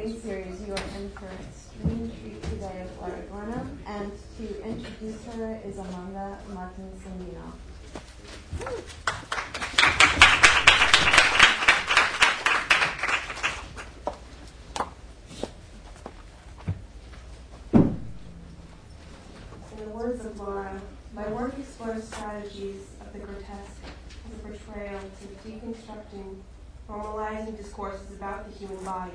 series. You are in for extreme treat today of Lara and to introduce her is Amanda Martin Sandino. In the words of Lara, my work explores strategies of the grotesque as a portrayal to deconstructing, normalizing discourses about the human body.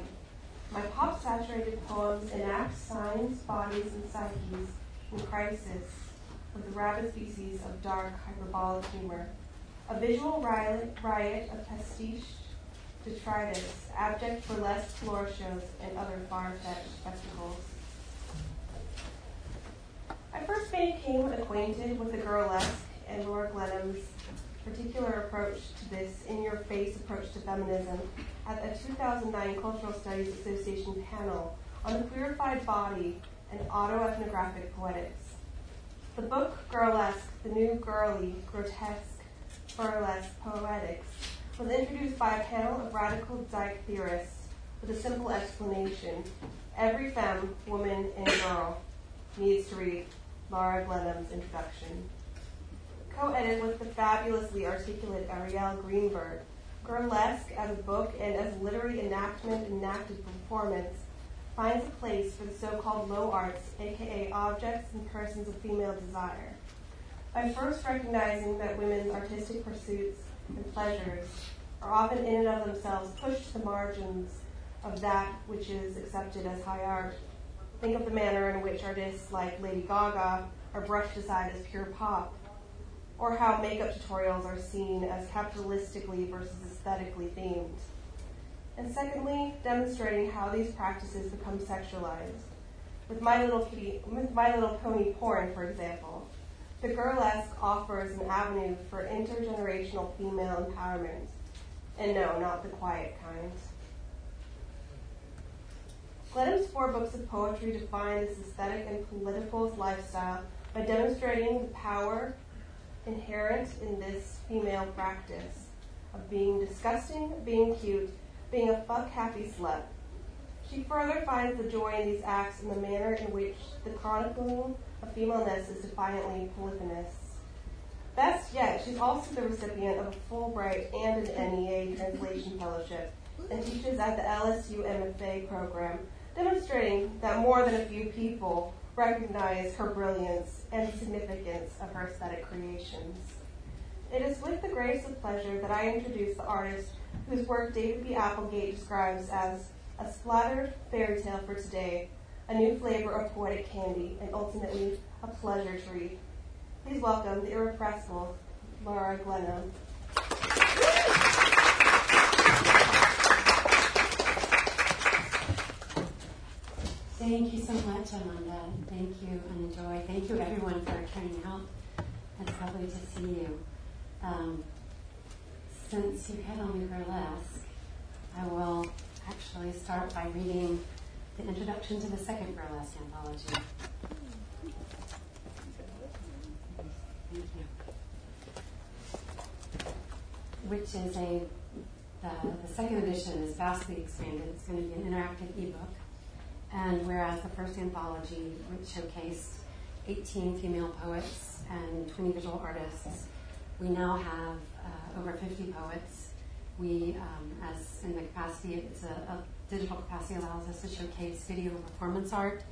My pop saturated poems enact signs, bodies, and psyches in crisis with the rabid species of dark, hyperbolic humor. A visual riot, of pastiche detritus, abject burlesque floor shows, and other far fetched spectacles. I first became acquainted with the gurlesque and Lara Glenum's particular approach to this in your face approach to feminism at a 2009 Cultural Studies Association panel on the queerified body and autoethnographic poetics. The book Gurlesque, the new girly, grotesque, burlesque poetics was introduced by a panel of radical dyke theorists with a simple explanation. Every femme, woman, and girl needs to read Lara Glenum's introduction. Co-edited with the fabulously articulate Arielle Greenberg, Gurlesque as a book and as literary enactment enacted performance finds a place for the so-called low arts, aka objects and persons of female desire. By first recognizing that women's artistic pursuits and pleasures are often in and of themselves pushed to the margins of that which is accepted as high art. Think of the manner in which artists like Lady Gaga are brushed aside as pure pop, or how makeup tutorials are seen as capitalistically versus aesthetically themed. And secondly, demonstrating how these practices become sexualized. With My Little Kitty, with My Little Pony porn, for example, the Gurlesque offers an avenue for intergenerational female empowerment. And no, not the quiet kind. Glenum's four books of poetry define this aesthetic and political lifestyle by demonstrating the power inherent in this female practice of being disgusting, being cute, being a fuck happy slut. She further finds the joy in these acts in the manner in which the chronicling of femaleness is defiantly polyphonous. Best yet, she's also the recipient of a Fulbright and an NEA translation fellowship and teaches at the LSU MFA program, demonstrating that more than a few people recognize her brilliance and the significance of her aesthetic creations. It is with the grace of pleasure that I introduce the artist whose work David B. Applegate describes as a splattered fairy tale for today, a new flavor of poetic candy, and ultimately a pleasure to read. Please welcome the irrepressible Lara Glenum. Thank you so much, Amanda. Thank you, and enjoy. Thank you, everyone, for turning out. It's lovely to see you. Um, since you hit on burlesque, I will actually start by reading the introduction to the second Gurlesque anthology. Which is a, uh, the second edition is vastly expanded. It's going to be an interactive ebook. And whereas the first anthology, showcased 18 female poets and 20 visual artists, we now have uh, over 50 poets. We, um, as in the capacity, it's a, a, digital capacity allows us to showcase video performance art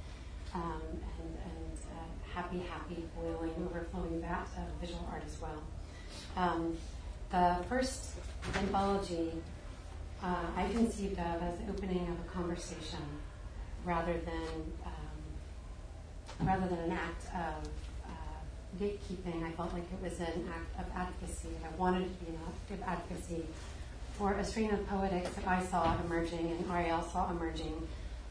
um, and, and uh, happy, happy, boiling, overflowing vat of visual art as well. Um, the first anthology uh, I conceived of as opening of a conversation rather than um, rather than an act of uh, gatekeeping. I felt like it was an act of advocacy. I wanted it to be an act of advocacy for a strain of poetics that I saw emerging and Arielle saw emerging.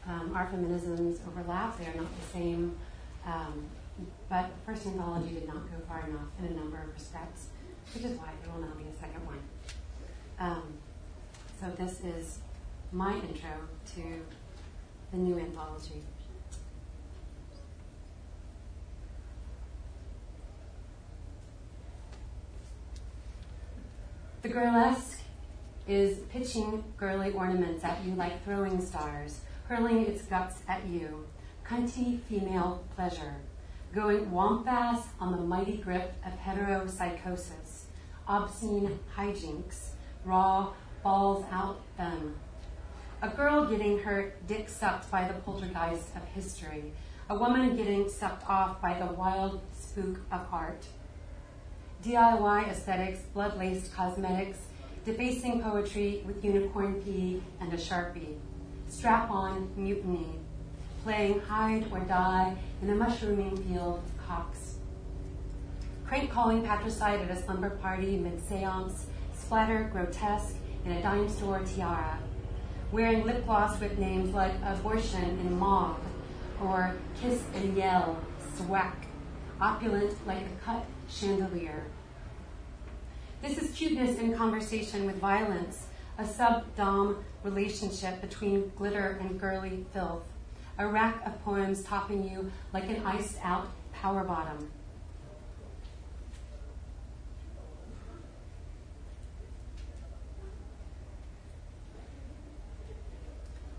Um, our feminisms overlap; they are not the same. Um, but first anthology did not go far enough in a number of respects, which is why there will now be a second one. Um, so this is my intro to the new anthology. The Gurlesque is pitching girly ornaments at you like throwing stars, hurling its guts at you. Cunty female pleasure, going womp-ass on the mighty grip of heteropsychosis, obscene hijinks, raw balls out them. A girl getting her dick sucked by the poltergeist of history, a woman getting sucked off by the wild spook of art. DIY aesthetics, blood laced cosmetics, defacing poetry with unicorn pee and a sharpie, strap on mutiny, playing hide or die in a mushrooming field of cocks. Crank calling patricide at a slumber party mid seance, splatter grotesque in a dime store tiara, wearing lip gloss with names like abortion in mauve or kiss and yell, swack, opulent like a cut chandelier. This is cuteness in conversation with violence, a sub-dom relationship between glitter and girly filth, a rack of poems topping you like an iced out power bottom.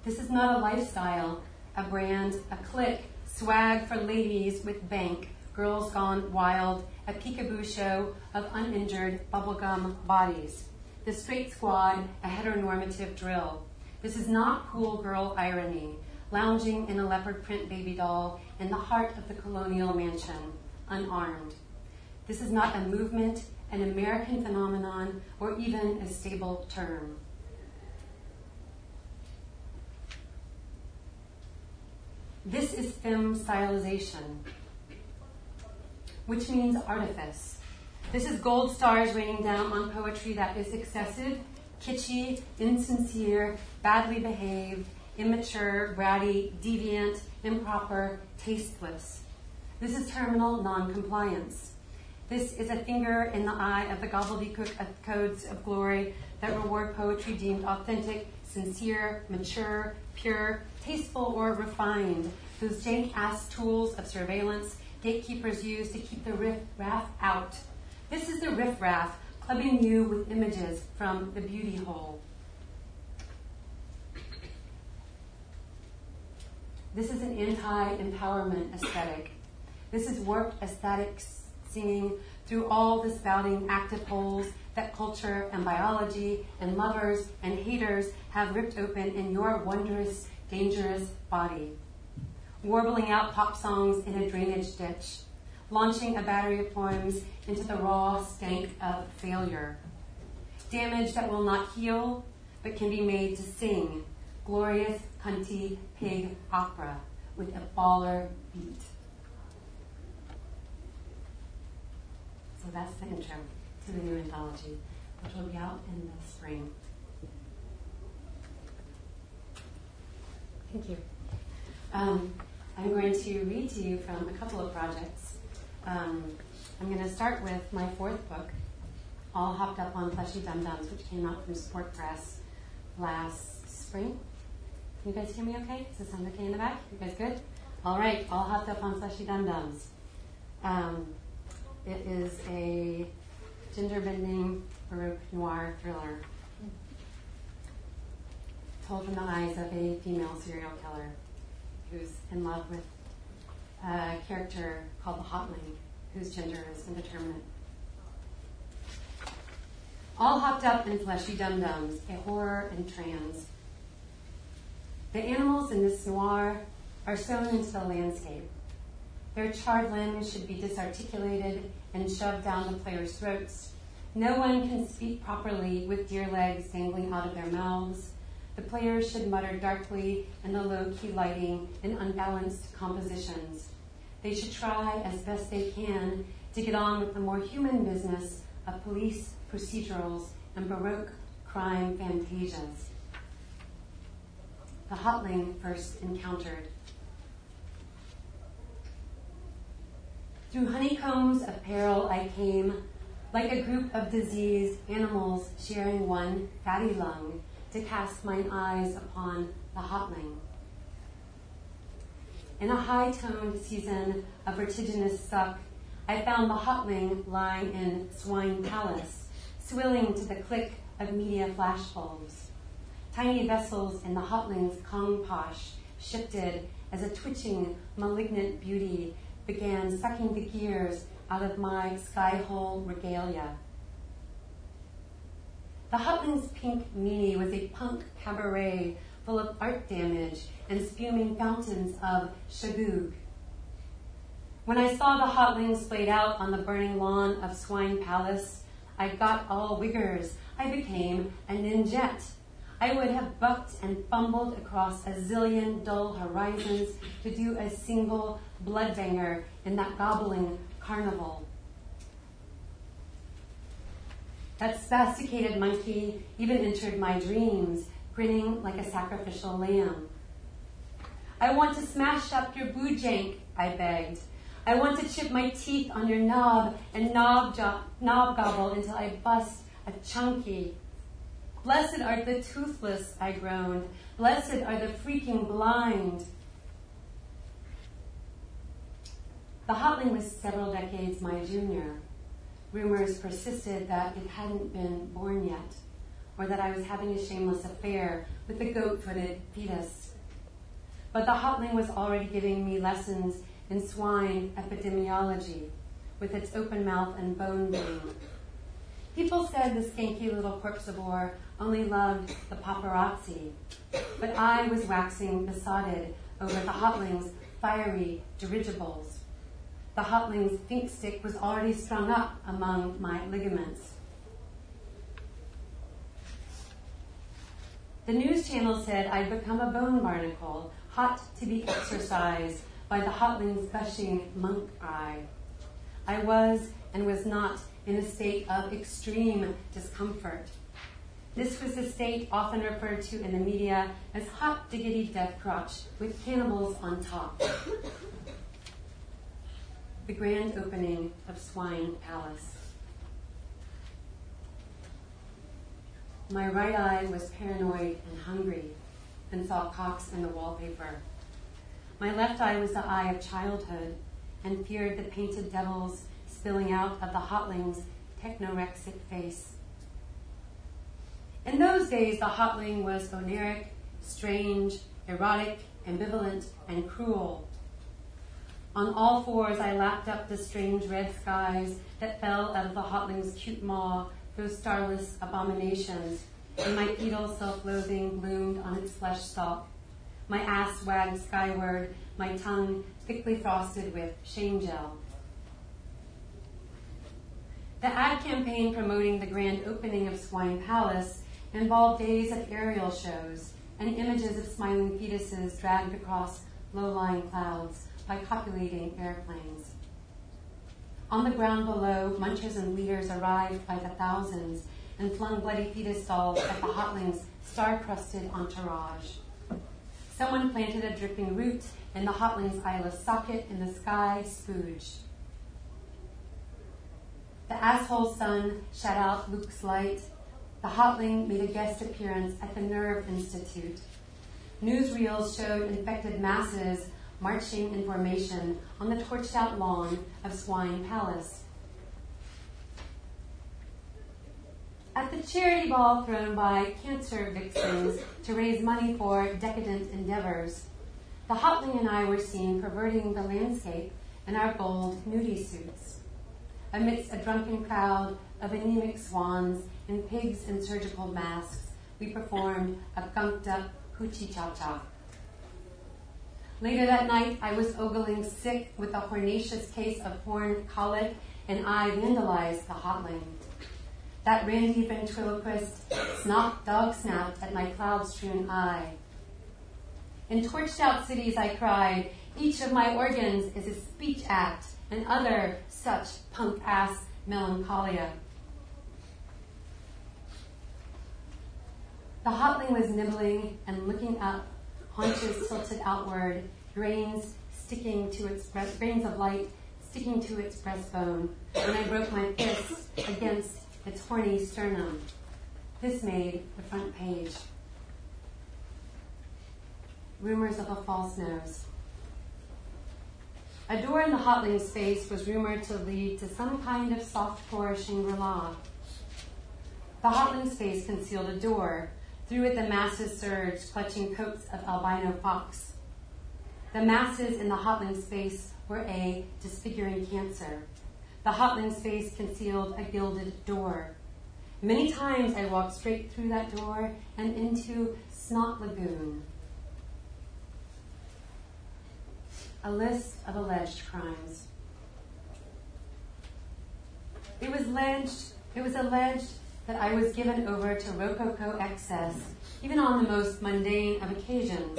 This is not a lifestyle, a brand, a clique, swag for ladies with bank, girls gone wild, a peekaboo show of uninjured bubblegum bodies. The straight squad, a heteronormative drill. This is not cool girl irony, lounging in a leopard print baby doll in the heart of the colonial mansion, unarmed. This is not a movement, an American phenomenon, or even a stable term. This is film stylization, which means artifice. This is gold stars raining down on poetry that is excessive, kitschy, insincere, badly behaved, immature, bratty, deviant, improper, tasteless. This is terminal noncompliance. This is a finger in the eye of the gobbledygook of codes of glory that reward poetry deemed authentic, sincere, mature, pure, tasteful, or refined, whose jank ass tools of surveillance gatekeepers use to keep the riff-raff out. This is the riff-raff clubbing you with images from the beauty hole. This is an anti-empowerment aesthetic. This is warped aesthetics seeing through all the spouting active holes that culture and biology and lovers and haters have ripped open in your wondrous, dangerous body warbling out pop songs in a drainage ditch, launching a battery of poems into the raw stank of failure. Damage that will not heal, but can be made to sing glorious, cunty pig opera with a baller beat. So that's the intro to the new anthology, which will be out in the spring. Thank you. Um, I'm going to read to you from a couple of projects. Um, I'm going to start with my fourth book, All Hopped Up on Fleshy Dum Dums, which came out from Spork Press last spring. Can you guys hear me okay? Does it sound okay in the back? You guys good? All right, All Hopped Up on Fleshy Dum Dums. Um, it is a ginger bending Baroque noir thriller told from the eyes of a female serial killer who's in love with a character called the Hotling, whose gender is indeterminate. All hopped up in fleshy dum-dums, a horror and trans. The animals in this noir are sewn into the landscape. Their charred limbs should be disarticulated and shoved down the players' throats. No one can speak properly with deer legs dangling out of their mouths. The players should mutter darkly in the low key lighting in unbalanced compositions. They should try as best they can to get on with the more human business of police procedurals and Baroque crime fantasias. The Hotling first encountered. Through honeycombs of peril I came, like a group of diseased animals sharing one fatty lung to cast mine eyes upon the hotling. In a high toned season of vertiginous suck, I found the hotling lying in swine palace, swilling to the click of media flashbulbs. Tiny vessels in the hotling's Kong posh shifted as a twitching, malignant beauty began sucking the gears out of my sky hole regalia. The Hotling's pink meanie was a punk cabaret full of art damage and spuming fountains of shaboog. When I saw the Hotlings played out on the burning lawn of Swine Palace, I got all wiggers. I became a ninjette. I would have bucked and fumbled across a zillion dull horizons to do a single bloodbanger in that gobbling carnival. That spasticated monkey even entered my dreams, grinning like a sacrificial lamb. I want to smash up your boojank, I begged. I want to chip my teeth on your knob and knob, jo- knob gobble until I bust a chunky. Blessed are the toothless, I groaned. Blessed are the freaking blind. The Hotling was several decades my junior. Rumors persisted that it hadn't been born yet, or that I was having a shameless affair with the goat footed fetus. But the Hotling was already giving me lessons in swine epidemiology with its open mouth and bone vein. People said the skanky little corpsivore only loved the paparazzi, but I was waxing besotted over the Hotling's fiery dirigibles. The Hotling's think stick was already strung up among my ligaments. The news channel said I'd become a bone barnacle, hot to be exercised by the Hotling's gushing monk eye. I was and was not in a state of extreme discomfort. This was a state often referred to in the media as hot diggity death crotch with cannibals on top. The grand opening of Swine Palace. My right eye was paranoid and hungry and saw cocks in the wallpaper. My left eye was the eye of childhood and feared the painted devils spilling out of the hotling's technorexic face. In those days, the hotling was oniric, strange, erotic, ambivalent, and cruel. On all fours, I lapped up the strange red skies that fell out of the hotling's cute maw, those starless abominations, and my fetal self-loathing bloomed on its flesh stalk. My ass wagged skyward, my tongue thickly frosted with shame gel. The ad campaign promoting the grand opening of Swine Palace involved days of aerial shows and images of smiling fetuses dragged across low-lying clouds by copulating airplanes. On the ground below, munchers and leaders arrived by the thousands and flung bloody fetus dolls at the hotling's star-crusted entourage. Someone planted a dripping root in the hotling's eyeless socket, and the sky spooged. The asshole sun shut out Luke's light. The hotling made a guest appearance at the Nerve Institute. Newsreels showed infected masses marching in formation on the torched out lawn of Swine Palace. At the charity ball thrown by cancer victims to raise money for decadent endeavors, the Hotling and I were seen perverting the landscape in our bold nudie suits. Amidst a drunken crowd of anemic swans and pigs in surgical masks, we performed a gunked up hoochie cha cha. Later that night, I was ogling sick with a hornacious case of horn colic, and I vandalized the hotling. That randy ventriloquist snot dog snapped at my cloud strewn eye. In torched out cities, I cried, each of my organs is a speech act, and other such punk ass melancholia. The hotling was nibbling and looking up, haunches tilted outward, grains sticking to its breast, grains of light sticking to its breastbone, when I broke my fist against its horny sternum. This made the front page. Rumors of a false nose. A door in the hotling's face was rumored to lead to some kind of soft core Shangri-La. The hotling space concealed a door. Through it, the masses surged, clutching coats of albino fox. The masses in the hotling space were a disfiguring cancer. The hotling space concealed a gilded door. Many times I walked straight through that door and into Snot Lagoon. A list of alleged crimes. It was alleged, it was alleged that I was given over to rococo excess, even on the most mundane of occasions.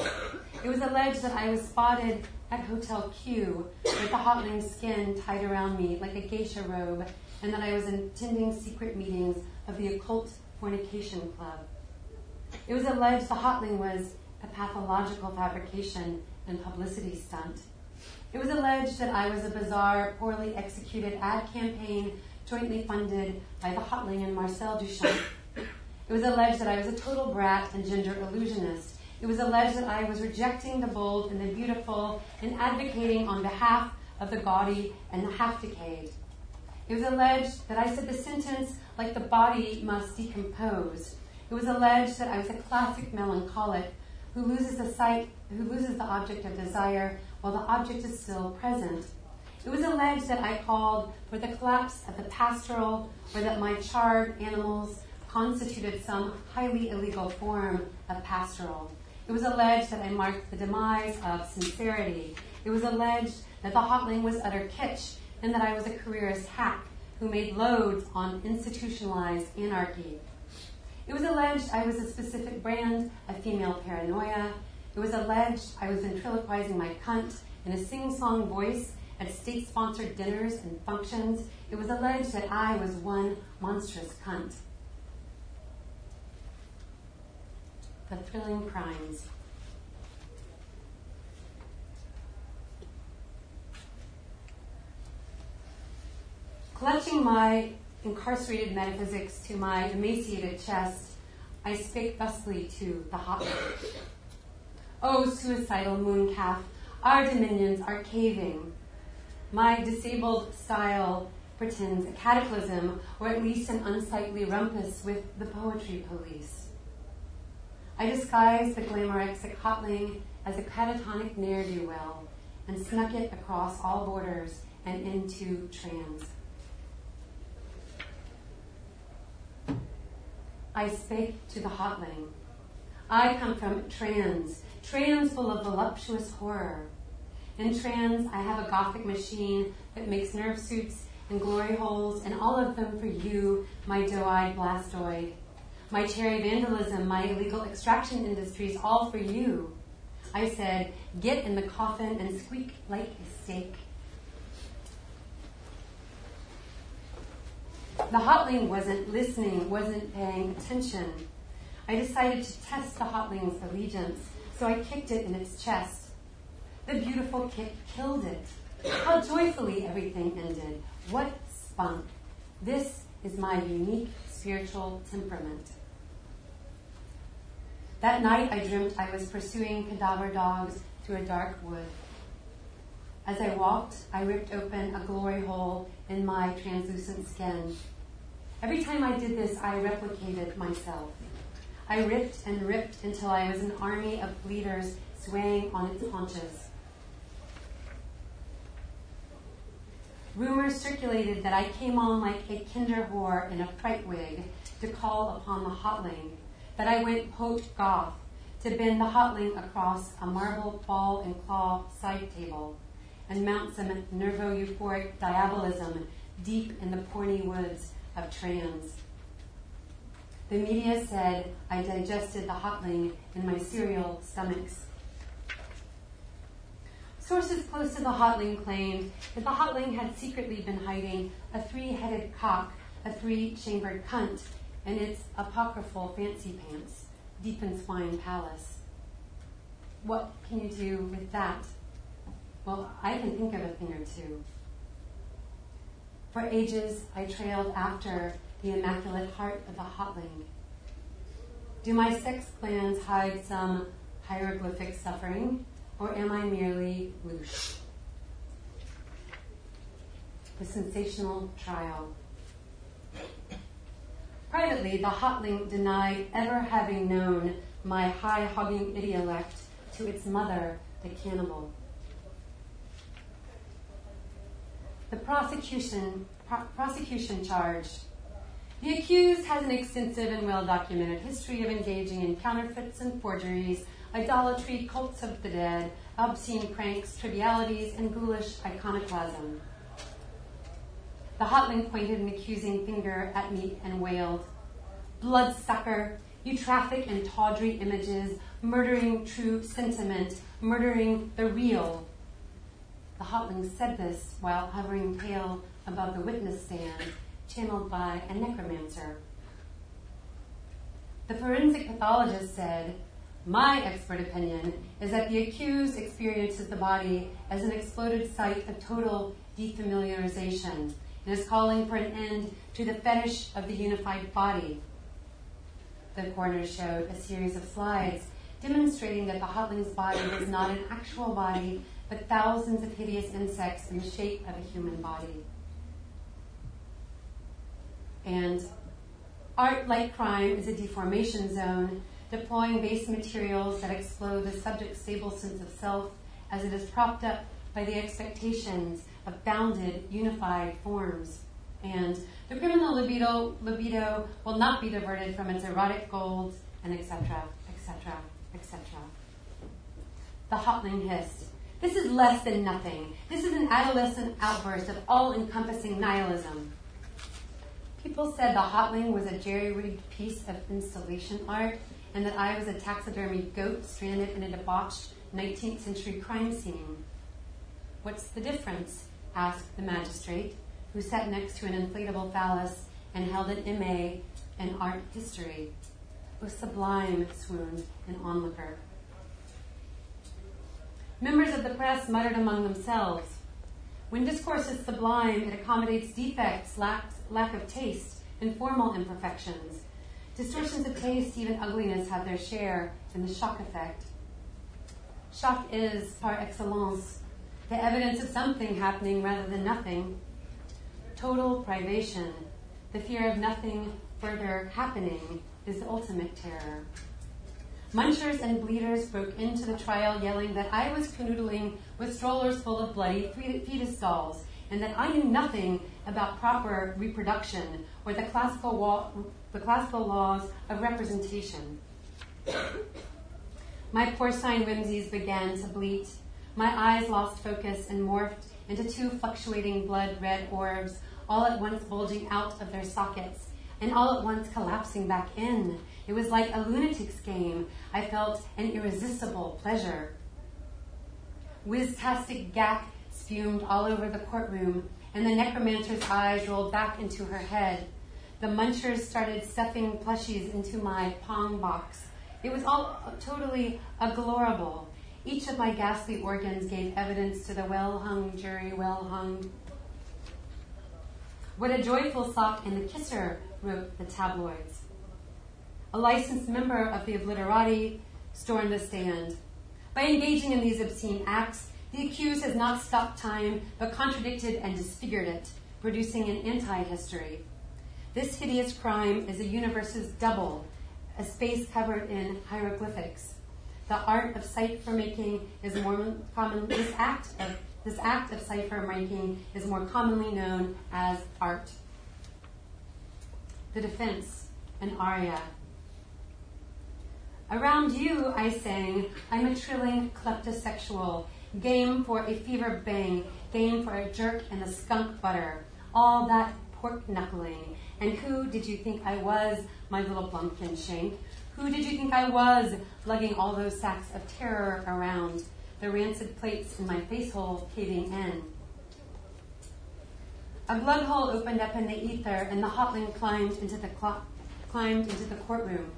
It was alleged that I was spotted at Hotel Q with the hotling skin tied around me like a geisha robe, and that I was attending secret meetings of the occult fornication club. It was alleged the hotling was a pathological fabrication and publicity stunt. It was alleged that I was a bizarre, poorly executed ad campaign jointly funded by the Hotling and Marcel Duchamp. It was alleged that I was a total brat and gender illusionist. It was alleged that I was rejecting the bold and the beautiful and advocating on behalf of the gaudy and the half decayed. It was alleged that I said the sentence like the body must decompose. It was alleged that I was a classic melancholic who loses the sight, who loses the object of desire while the object is still present. It was alleged that I called for the collapse of the pastoral or that my charred animals constituted some highly illegal form of pastoral. It was alleged that I marked the demise of sincerity. It was alleged that the hotling was utter kitsch and that I was a careerist hack who made loads on institutionalized anarchy. It was alleged I was a specific brand of female paranoia. It was alleged I was ventriloquizing my cunt in a sing-song voice at state sponsored dinners and functions, it was alleged that I was one monstrous cunt. The thrilling crimes. Clutching my incarcerated metaphysics to my emaciated chest, I spake thusly to the hot Oh, suicidal mooncalf, our dominions are caving. My disabled style pretends a cataclysm or at least an unsightly rumpus with the poetry police. I disguised the glamorexic hotling as a catatonic ne'er-do-well and snuck it across all borders and into trans. I spake to the hotling. I come from trans, trans full of voluptuous horror. In trans, I have a gothic machine that makes nerve suits and glory holes, and all of them for you, my doe-eyed blastoid. My cherry vandalism, my illegal extraction industries, all for you. I said, get in the coffin and squeak like a steak. The hotling wasn't listening, wasn't paying attention. I decided to test the hotling's allegiance, so I kicked it in its chest. The beautiful kick killed it. How joyfully everything ended. What spunk. This is my unique spiritual temperament. That night I dreamt I was pursuing cadaver dogs through a dark wood. As I walked, I ripped open a glory hole in my translucent skin. Every time I did this, I replicated myself. I ripped and ripped until I was an army of bleeders swaying on its haunches. Rumors circulated that I came on like a kinder whore in a fright wig to call upon the hotling, that I went pote goth to bend the hotling across a marble ball and claw side table and mount some nervo-euphoric diabolism deep in the porny woods of trans. The media said I digested the hotling in my cereal stomachs. Sources close to the hotling claimed that the hotling had secretly been hiding a three-headed cock, a three-chambered cunt, and its apocryphal fancy pants deep in Swine Palace. What can you do with that? Well, I can think of a thing or two. For ages, I trailed after the immaculate heart of the hotling. Do my sex plans hide some hieroglyphic suffering? Or am I merely loose? The sensational trial. Privately, the hotling denied ever having known my high hogging idiolect to its mother, the cannibal. The prosecution, pro- prosecution charged. The accused has an extensive and well documented history of engaging in counterfeits and forgeries, idolatry, cults of the dead, obscene pranks, trivialities, and ghoulish iconoclasm. The hotling pointed an accusing finger at me and wailed, Bloodsucker, you traffic in tawdry images, murdering true sentiment, murdering the real. The hotling said this while hovering pale above the witness stand, channeled by a necromancer. The forensic pathologist said, My expert opinion is that the accused experiences the body as an exploded site of total defamiliarization and is calling for an end to the fetish of the unified body. The coroner showed a series of slides demonstrating that the hotling's body was not an actual body, but thousands of hideous insects in the shape of a human body. And art, like crime, is a deformation zone, deploying base materials that explode the subject's stable sense of self as it is propped up by the expectations of bounded, unified forms. And the criminal libido, libido will not be diverted from its erotic goals, and etc., etc., etc. The hotling hissed. This is less than nothing. This is an adolescent outburst of all encompassing nihilism. People said the hotling was a jerry rigged piece of installation art and that I was a taxidermy goat stranded in a debauched 19th century crime scene. What's the difference? asked the magistrate, who sat next to an inflatable phallus and held an MA in art history. A sublime, swooned an onlooker. Members of the press muttered among themselves. When discourse is sublime, it accommodates defects, lack, lack of taste, and formal imperfections. Distortions of taste, even ugliness, have their share in the shock effect. Shock is, par excellence, the evidence of something happening rather than nothing. Total privation, the fear of nothing further happening, is the ultimate terror. Munchers and bleeders broke into the trial yelling that I was canoodling with strollers full of bloody fetus dolls and that I knew nothing about proper reproduction or the classical, wa- the classical laws of representation. My porcine whimsies began to bleat my eyes lost focus and morphed into two fluctuating blood red orbs, all at once bulging out of their sockets, and all at once collapsing back in. It was like a lunatic's game. I felt an irresistible pleasure. Whiz-tastic gack spumed all over the courtroom, and the necromancer's eyes rolled back into her head. The munchers started stuffing plushies into my pong box. It was all totally agglorable. Each of my ghastly organs gave evidence to the well hung jury, well hung. What a joyful sock in the kisser, wrote the tabloids. A licensed member of the obliterati stormed the stand. By engaging in these obscene acts, the accused has not stopped time, but contradicted and disfigured it, producing an anti history. This hideous crime is a universe's double, a space covered in hieroglyphics. The art of cipher making is more common. This act of this act of cipher making is more commonly known as art. The defense, an aria. Around you, I sang, I'm a trilling kleptosexual, game for a fever bang, game for a jerk and a skunk butter, all that pork knuckling. And who did you think I was, my little bumpkin shank? Who did you think I was, lugging all those sacks of terror around, the rancid plates in my face hole caving in? A blood hole opened up in the ether, and the hotling climbed into the clock, climbed into the courtroom.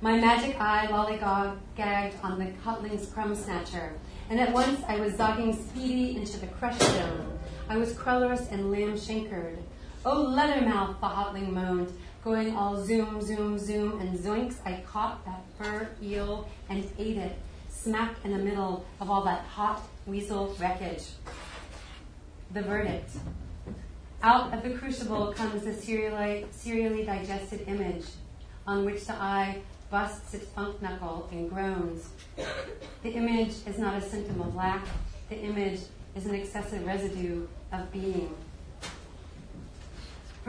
My magic eye lollygagged on the hotling's crumb snatcher, and at once I was zogging speedy into the crush zone. I was crullerous and lamb shankered. Oh, leathermouth, the hotling moaned going all zoom, zoom, zoom, and zoinks, I caught that fur eel and ate it, smack in the middle of all that hot weasel wreckage. The verdict. Out of the crucible comes the serially, serially digested image on which the eye busts its funk knuckle and groans. The image is not a symptom of lack, the image is an excessive residue of being.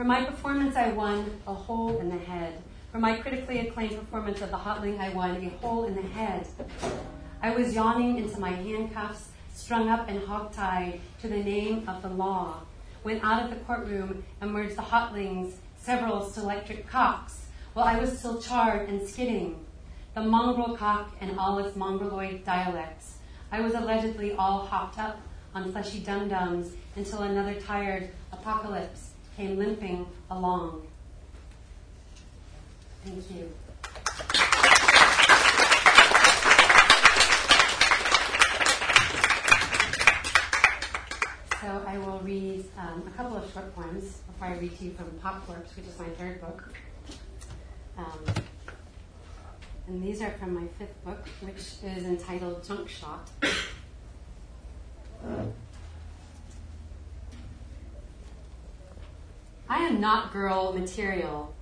For my performance, I won a hole in the head. For my critically acclaimed performance of The Hotling, I won a hole in the head. I was yawning into my handcuffs, strung up and hogtied to the name of the law. When out of the courtroom emerged the hotlings, several electric cocks, while I was still charred and skidding. The mongrel cock and all its mongrelloid dialects. I was allegedly all hopped up on fleshy dum-dums until another tired apocalypse limping along. Thank you. So I will read um, a couple of short poems before I read to you from Pop Corpse, which is my third book. Um, and these are from my fifth book, which is entitled Junk Shot. I am not girl material.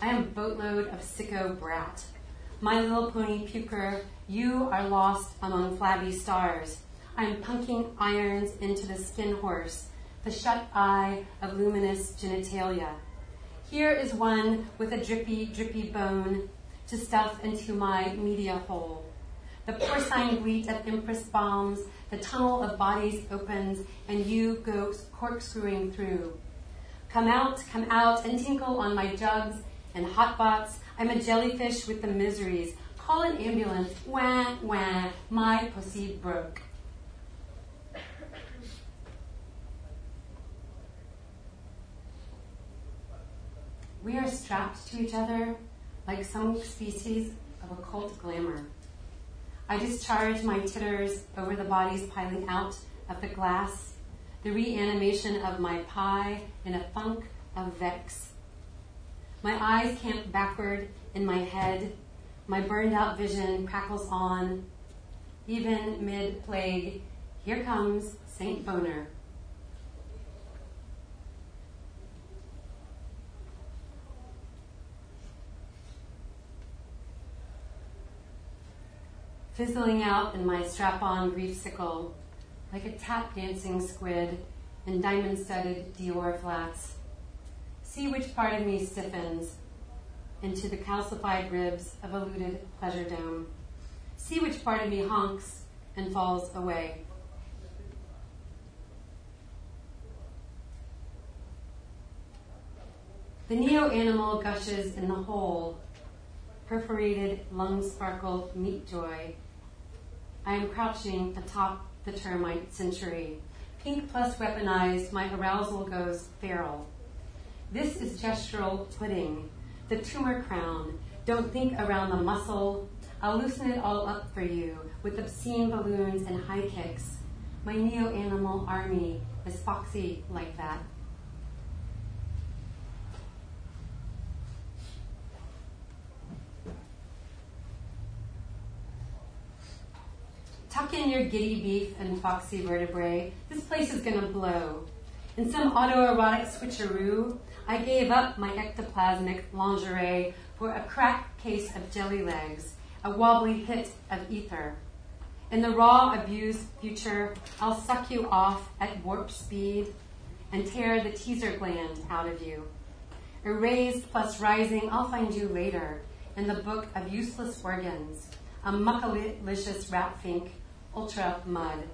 I am boatload of sicko brat. My little pony puker, you are lost among flabby stars. I am punking irons into the skin horse, the shut eye of luminous genitalia. Here is one with a drippy, drippy bone to stuff into my media hole. The porcine bleat of Empress bombs, the tunnel of bodies opens, and you go corkscrewing through. Come out, come out, and tinkle on my jugs and hot pots. I'm a jellyfish with the miseries. Call an ambulance. Wah, wah, my pussy broke. We are strapped to each other like some species of occult glamour. I discharge my titters over the bodies piling out of the glass, the reanimation of my pie in a funk of vex. My eyes camp backward in my head, my burned out vision crackles on. Even mid plague, here comes Saint Boner. fizzling out in my strap on grief sickle, like a tap dancing squid in diamond studded Dior flats. See which part of me stiffens into the calcified ribs of a looted pleasure dome. See which part of me honks and falls away. The neo animal gushes in the hole, perforated lung sparkle meat joy I am crouching atop the termite century. Pink plus weaponized, my arousal goes feral. This is gestural pudding, the tumor crown. Don't think around the muscle. I'll loosen it all up for you with obscene balloons and high kicks. My neo animal army is foxy like that. Tuck in your giddy beef and foxy vertebrae. This place is gonna blow. In some autoerotic switcheroo, I gave up my ectoplasmic lingerie for a crack case of jelly legs, a wobbly hit of ether. In the raw, abused future, I'll suck you off at warp speed and tear the teaser gland out of you. Erased plus rising, I'll find you later in the book of useless organs, a muckalicious rat fink ultra mud.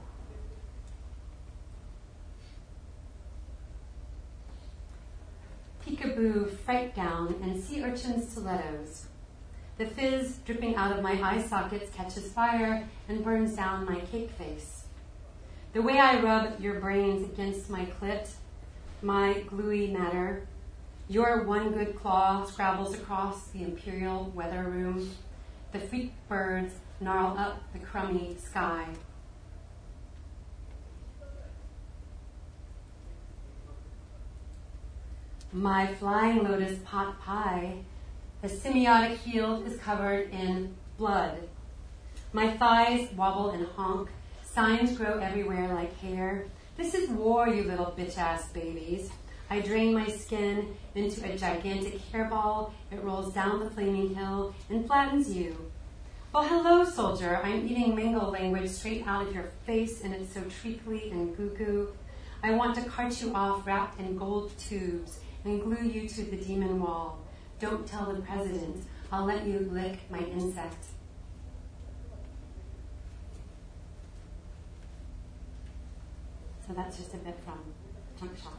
Peekaboo fright gown and sea urchin stilettos. The fizz dripping out of my eye sockets catches fire and burns down my cake face. The way I rub your brains against my clit, my gluey matter, your one good claw scrabbles across the imperial weather room. The freak birds gnarl up the crummy sky. My flying lotus pot pie, the semiotic heel is covered in blood. My thighs wobble and honk, signs grow everywhere like hair. This is war, you little bitch ass babies. I drain my skin into a gigantic hairball. It rolls down the flaming hill and flattens you. Well, hello, soldier. I'm eating mango language straight out of your face, and it's so treacly and goo goo. I want to cart you off wrapped in gold tubes and glue you to the demon wall. Don't tell the president. I'll let you lick my insect. So that's just a bit from Junk Shop.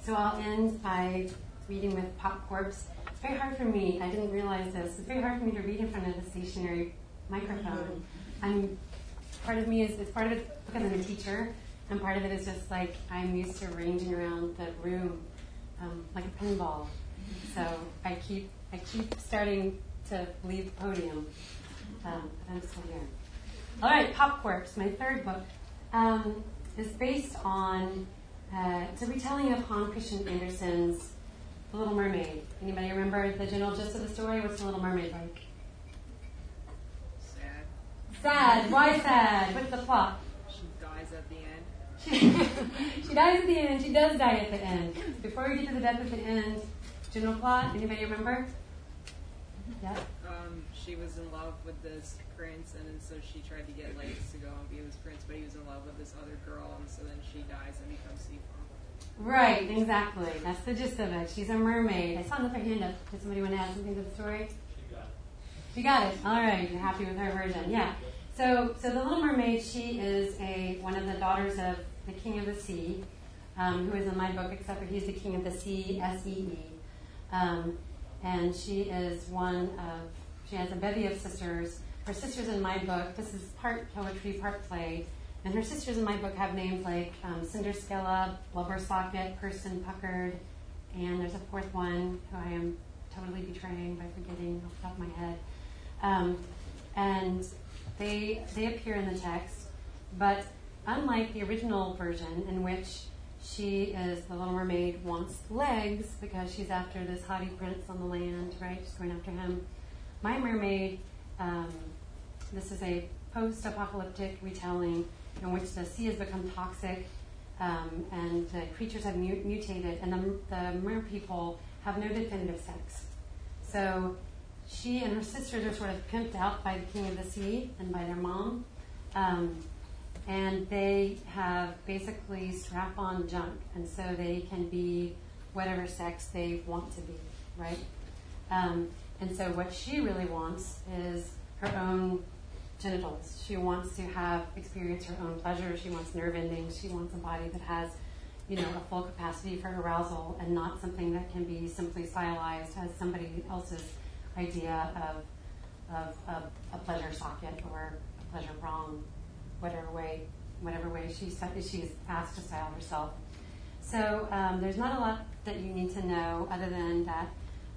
So I'll end by reading with Pop Corpse. It's very hard for me. I didn't realize this. It's very hard for me to read in front of a stationary microphone. I'm part of me is it's part of it because I'm a teacher, and part of it is just like I'm used to ranging around the room um, like a pinball. So I keep I keep starting to leave the podium, um, but I'm still here. All right, Pop Corpse, my third book, um, is based on uh, it's a retelling of Hans Christian Andersen's The Little Mermaid. Anybody remember the general gist of the story? What's The Little Mermaid like? Sad. Sad. Why sad? What's the plot? She dies at the end. She, she dies at the end, she does die at the end. Before we get to the death at the end, general plot, anybody remember? Yeah. Um, she was in love with this prince, and then so she tried to get Legs to go and be with this prince, but he was in love with this other girl, and so then she dies and becomes Seafoam. Right, exactly. That's the gist of it. She's a mermaid. I saw another hand up. Does somebody want to add something to the story? You got it. She got it. All right. You're happy with her version. Yeah. So, so the Little Mermaid, she is a one of the daughters of the King of the Sea, um, who is in my book, except for he's the King of the Sea, S E E. Um, and she is one of. She has a bevy of sisters. Her sisters in my book. This is part poetry, part play. And her sisters in my book have names like um, Cinderskella, Blubber Socket, Person Puckered, and there's a fourth one who I am totally betraying by forgetting off the top of my head. Um, and they they appear in the text, but unlike the original version, in which she is the Little Mermaid wants legs because she's after this haughty prince on the land, right? She's going after him. My mermaid, um, this is a post-apocalyptic retelling in which the sea has become toxic um, and the creatures have mu- mutated, and the, the mer people have no definitive sex. So she and her sisters are sort of pimped out by the king of the sea and by their mom. Um, and they have basically strap on junk, and so they can be whatever sex they want to be, right? Um, and so what she really wants is her own genitals. She wants to have experience her own pleasure. She wants nerve endings. She wants a body that has, you know, a full capacity for arousal and not something that can be simply stylized as somebody else's idea of, of, of a pleasure socket or a pleasure prong, whatever way, whatever way she she's asked to style herself. So um, there's not a lot that you need to know other than that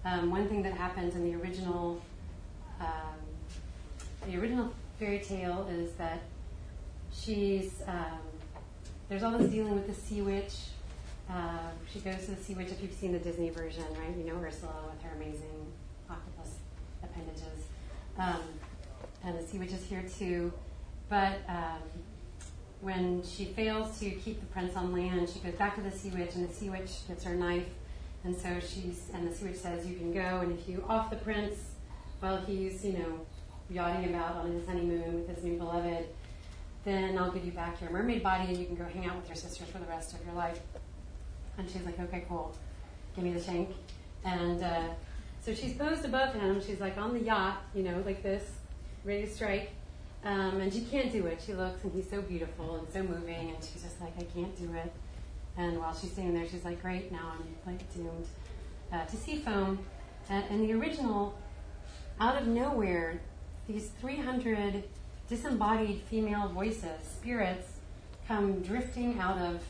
um, one thing that happens in the original um, the original fairy tale is that she's um, there's all this dealing with the sea witch. Uh, she goes to the sea witch. If you've seen the Disney version, right? You know Ursula with her amazing octopus appendages, um, and the sea witch is here too. But um, when she fails to keep the prince on land, she goes back to the sea witch, and the sea witch gets her knife, and so she's and the sea witch says, "You can go, and if you off the prince well, he's you know yachting about on his honeymoon with his new beloved, then I'll give you back your mermaid body and you can go hang out with your sister for the rest of your life. And she's like, okay, cool. Give me the shank. And uh, so she's posed above him. She's like on the yacht, you know, like this, ready to strike. Um, and she can't do it. She looks and he's so beautiful and so moving. And she's just like, I can't do it. And while she's sitting there, she's like, great, now I'm like doomed uh, to sea foam. Uh, and the original, out of nowhere, these 300 disembodied female voices, spirits, come drifting out of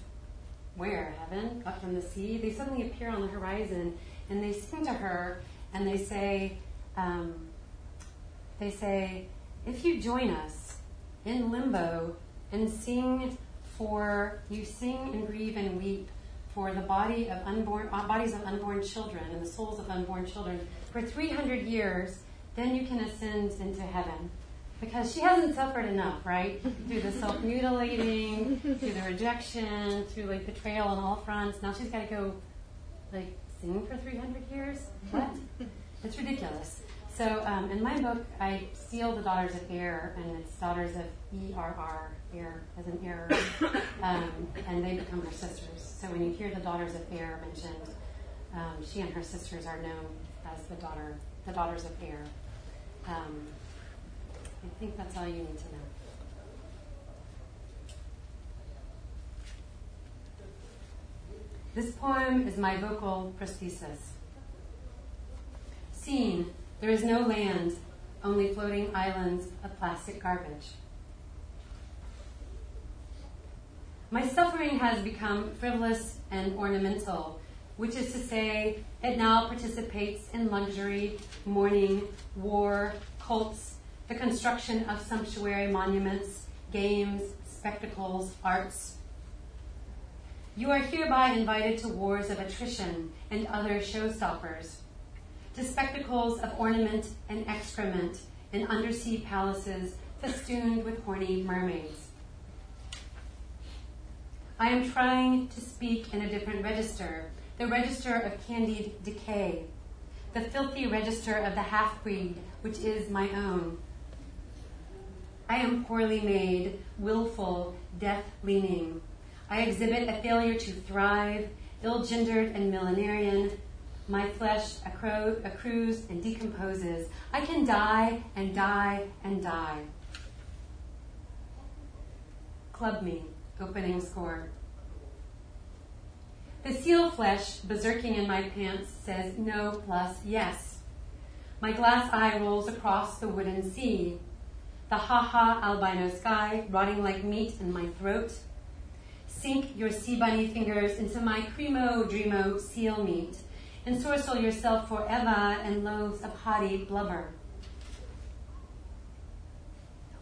where? Heaven? Up from the sea? They suddenly appear on the horizon and they sing to her and they say, um, they say, if you join us in limbo and sing for, you sing and grieve and weep for the body of unborn, uh, bodies of unborn children and the souls of unborn children for 300 years then you can ascend into heaven. because she hasn't suffered enough, right? through the self mutilating, through the rejection, through like betrayal on all fronts. Now she's got to go like sing for 300 years? What? it's ridiculous. So um, in my book, I steal the daughters of air, and it's daughters of E R R, air as an error, um, and they become her sisters. So when you hear the daughters of air mentioned, um, she and her sisters are known as the daughter, the daughters of air. Um, I think that's all you need to know. This poem is my vocal prosthesis. Scene there is no land, only floating islands of plastic garbage. My suffering has become frivolous and ornamental, which is to say, it now participates in luxury, mourning, war, cults, the construction of sumptuary monuments, games, spectacles, arts. You are hereby invited to wars of attrition and other showstoppers to spectacles of ornament and excrement in undersea palaces festooned with horny mermaids. I am trying to speak in a different register, the register of candied decay, the filthy register of the half breed, which is my own. I am poorly made, willful, death leaning. I exhibit a failure to thrive, ill gendered and millenarian, my flesh accru- accrues and decomposes. I can die and die and die. Club me, opening score. The seal flesh, berserking in my pants, says no plus yes. My glass eye rolls across the wooden sea. The ha ha albino sky, rotting like meat in my throat. Sink your sea bunny fingers into my cremo dreamo seal meat ensorcel yourself forever in loaves of haughty blubber.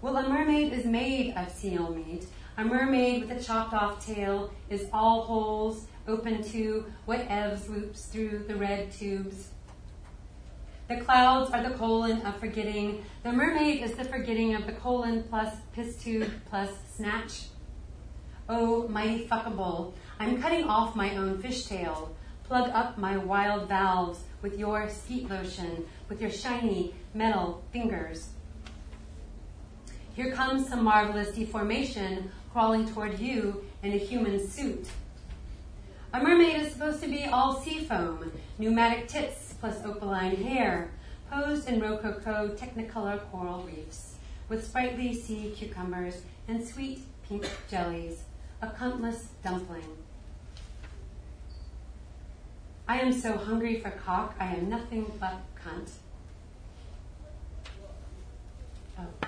Well, a mermaid is made of seal meat. A mermaid with a chopped off tail is all holes open to what ebbs loops through the red tubes. The clouds are the colon of forgetting. The mermaid is the forgetting of the colon plus piss tube plus snatch. Oh, mighty fuckable, I'm cutting off my own fishtail plug up my wild valves with your skeet lotion, with your shiny metal fingers. Here comes some marvelous deformation crawling toward you in a human suit. A mermaid is supposed to be all sea foam, pneumatic tits plus opaline hair, posed in rococo technicolor coral reefs, with sprightly sea cucumbers and sweet pink jellies, a cuntless dumpling. I am so hungry for cock, I am nothing but cunt. Oh.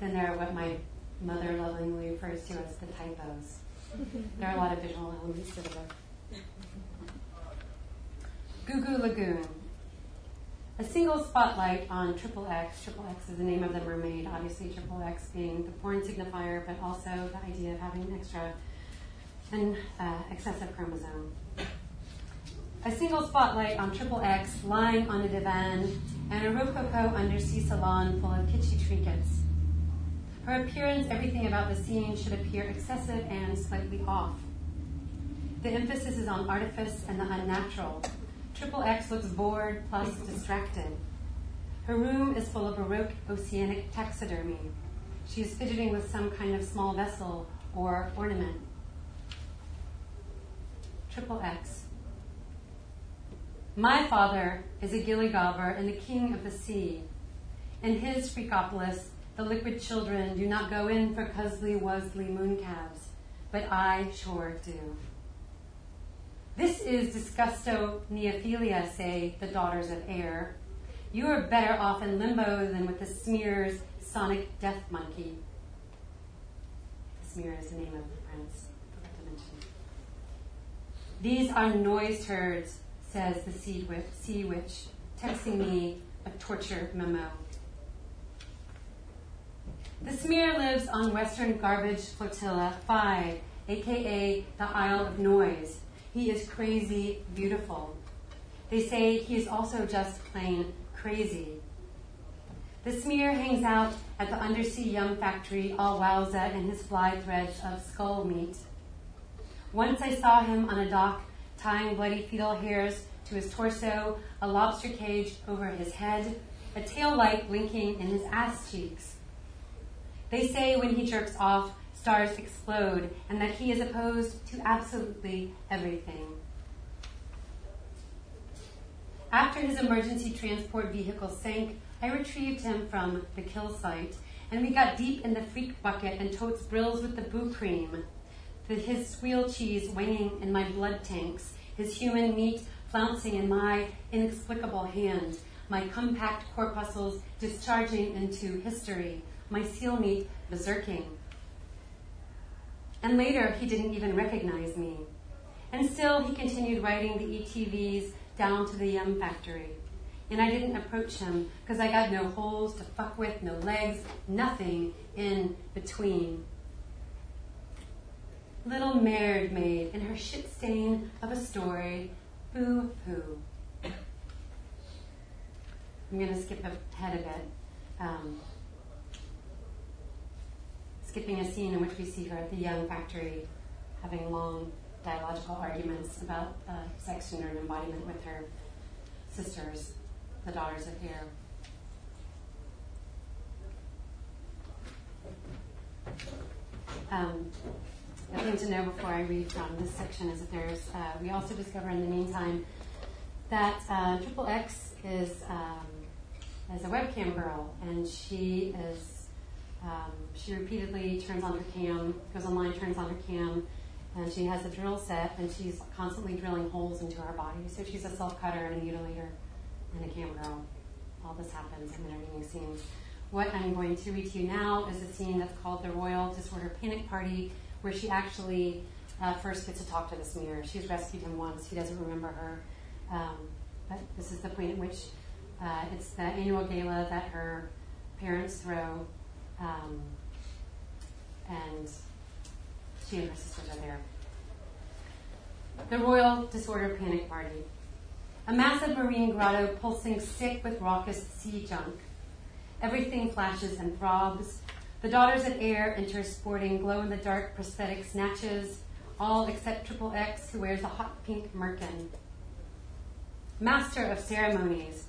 Then there are what my mother lovingly refers to as the typos. There are a lot of visual elements to the book. Goo Goo Lagoon. A single spotlight on Triple X. Triple X is the name of the mermaid, obviously, Triple X being the porn signifier, but also the idea of having an extra and uh, excessive chromosome. A single spotlight on Triple X lying on a divan, and a rococo undersea salon full of kitschy trinkets. Her appearance, everything about the scene should appear excessive and slightly off. The emphasis is on artifice and the unnatural. Triple X looks bored plus distracted. Her room is full of Baroque oceanic taxidermy. She is fidgeting with some kind of small vessel or ornament. Triple X. My father is a gilligobber and the king of the sea. In his Freakopolis, the liquid children do not go in for Cusley Wusley mooncalves, but I sure do. This is disgusto neophilia, say the daughters of air. You are better off in limbo than with the smear's sonic death monkey. The smear is the name of the prince. These are noise turds says the sea witch texting me a torture memo. The smear lives on Western Garbage Flotilla 5, aka the Isle of Noise. He is crazy beautiful. They say he is also just plain crazy. The smear hangs out at the undersea yum factory, all wowza in his fly threads of skull meat. Once I saw him on a dock, tying bloody fetal hairs to his torso, a lobster cage over his head, a tail light blinking in his ass cheeks. They say when he jerks off, stars explode, and that he is opposed to absolutely everything. After his emergency transport vehicle sank, I retrieved him from the kill site, and we got deep in the freak bucket and totes brills with the boo cream. His squeal cheese winging in my blood tanks, his human meat flouncing in my inexplicable hand, my compact corpuscles discharging into history, my seal meat berserking. And later, he didn't even recognize me. And still, he continued riding the ETVs down to the yum factory. And I didn't approach him because I got no holes to fuck with, no legs, nothing in between. Little Maid maid in her shit stain of a story, boo hoo. I'm going to skip ahead a bit. Um, skipping a scene in which we see her at the yum factory having long dialogical arguments about uh, sex, gender, and embodiment with her sisters, the daughters of air. Um, the thing to know before I read from this section is that there's, uh, we also discover in the meantime that uh, Triple X is, um, is a webcam girl, and she is, um, she repeatedly turns on her cam, goes online, turns on her cam, and she has a drill set, and she's constantly drilling holes into her body. So she's a self cutter and a mutilator and a cam girl. All this happens in the intervening scenes. What I'm going to read to you now is a scene that's called the Royal Disorder Panic Party, where she actually uh, first gets to talk to the smear. She's rescued him once. He doesn't remember her. Um, but this is the point at which uh, it's the annual gala that her parents throw. Um, and she and her sisters are there. The Royal Disorder Panic Party. A massive marine grotto pulsing sick with raucous sea junk. Everything flashes and throbs. The daughters of air enter sporting glow in the dark prosthetic snatches, all except Triple X, who wears a hot pink merkin. Master of ceremonies.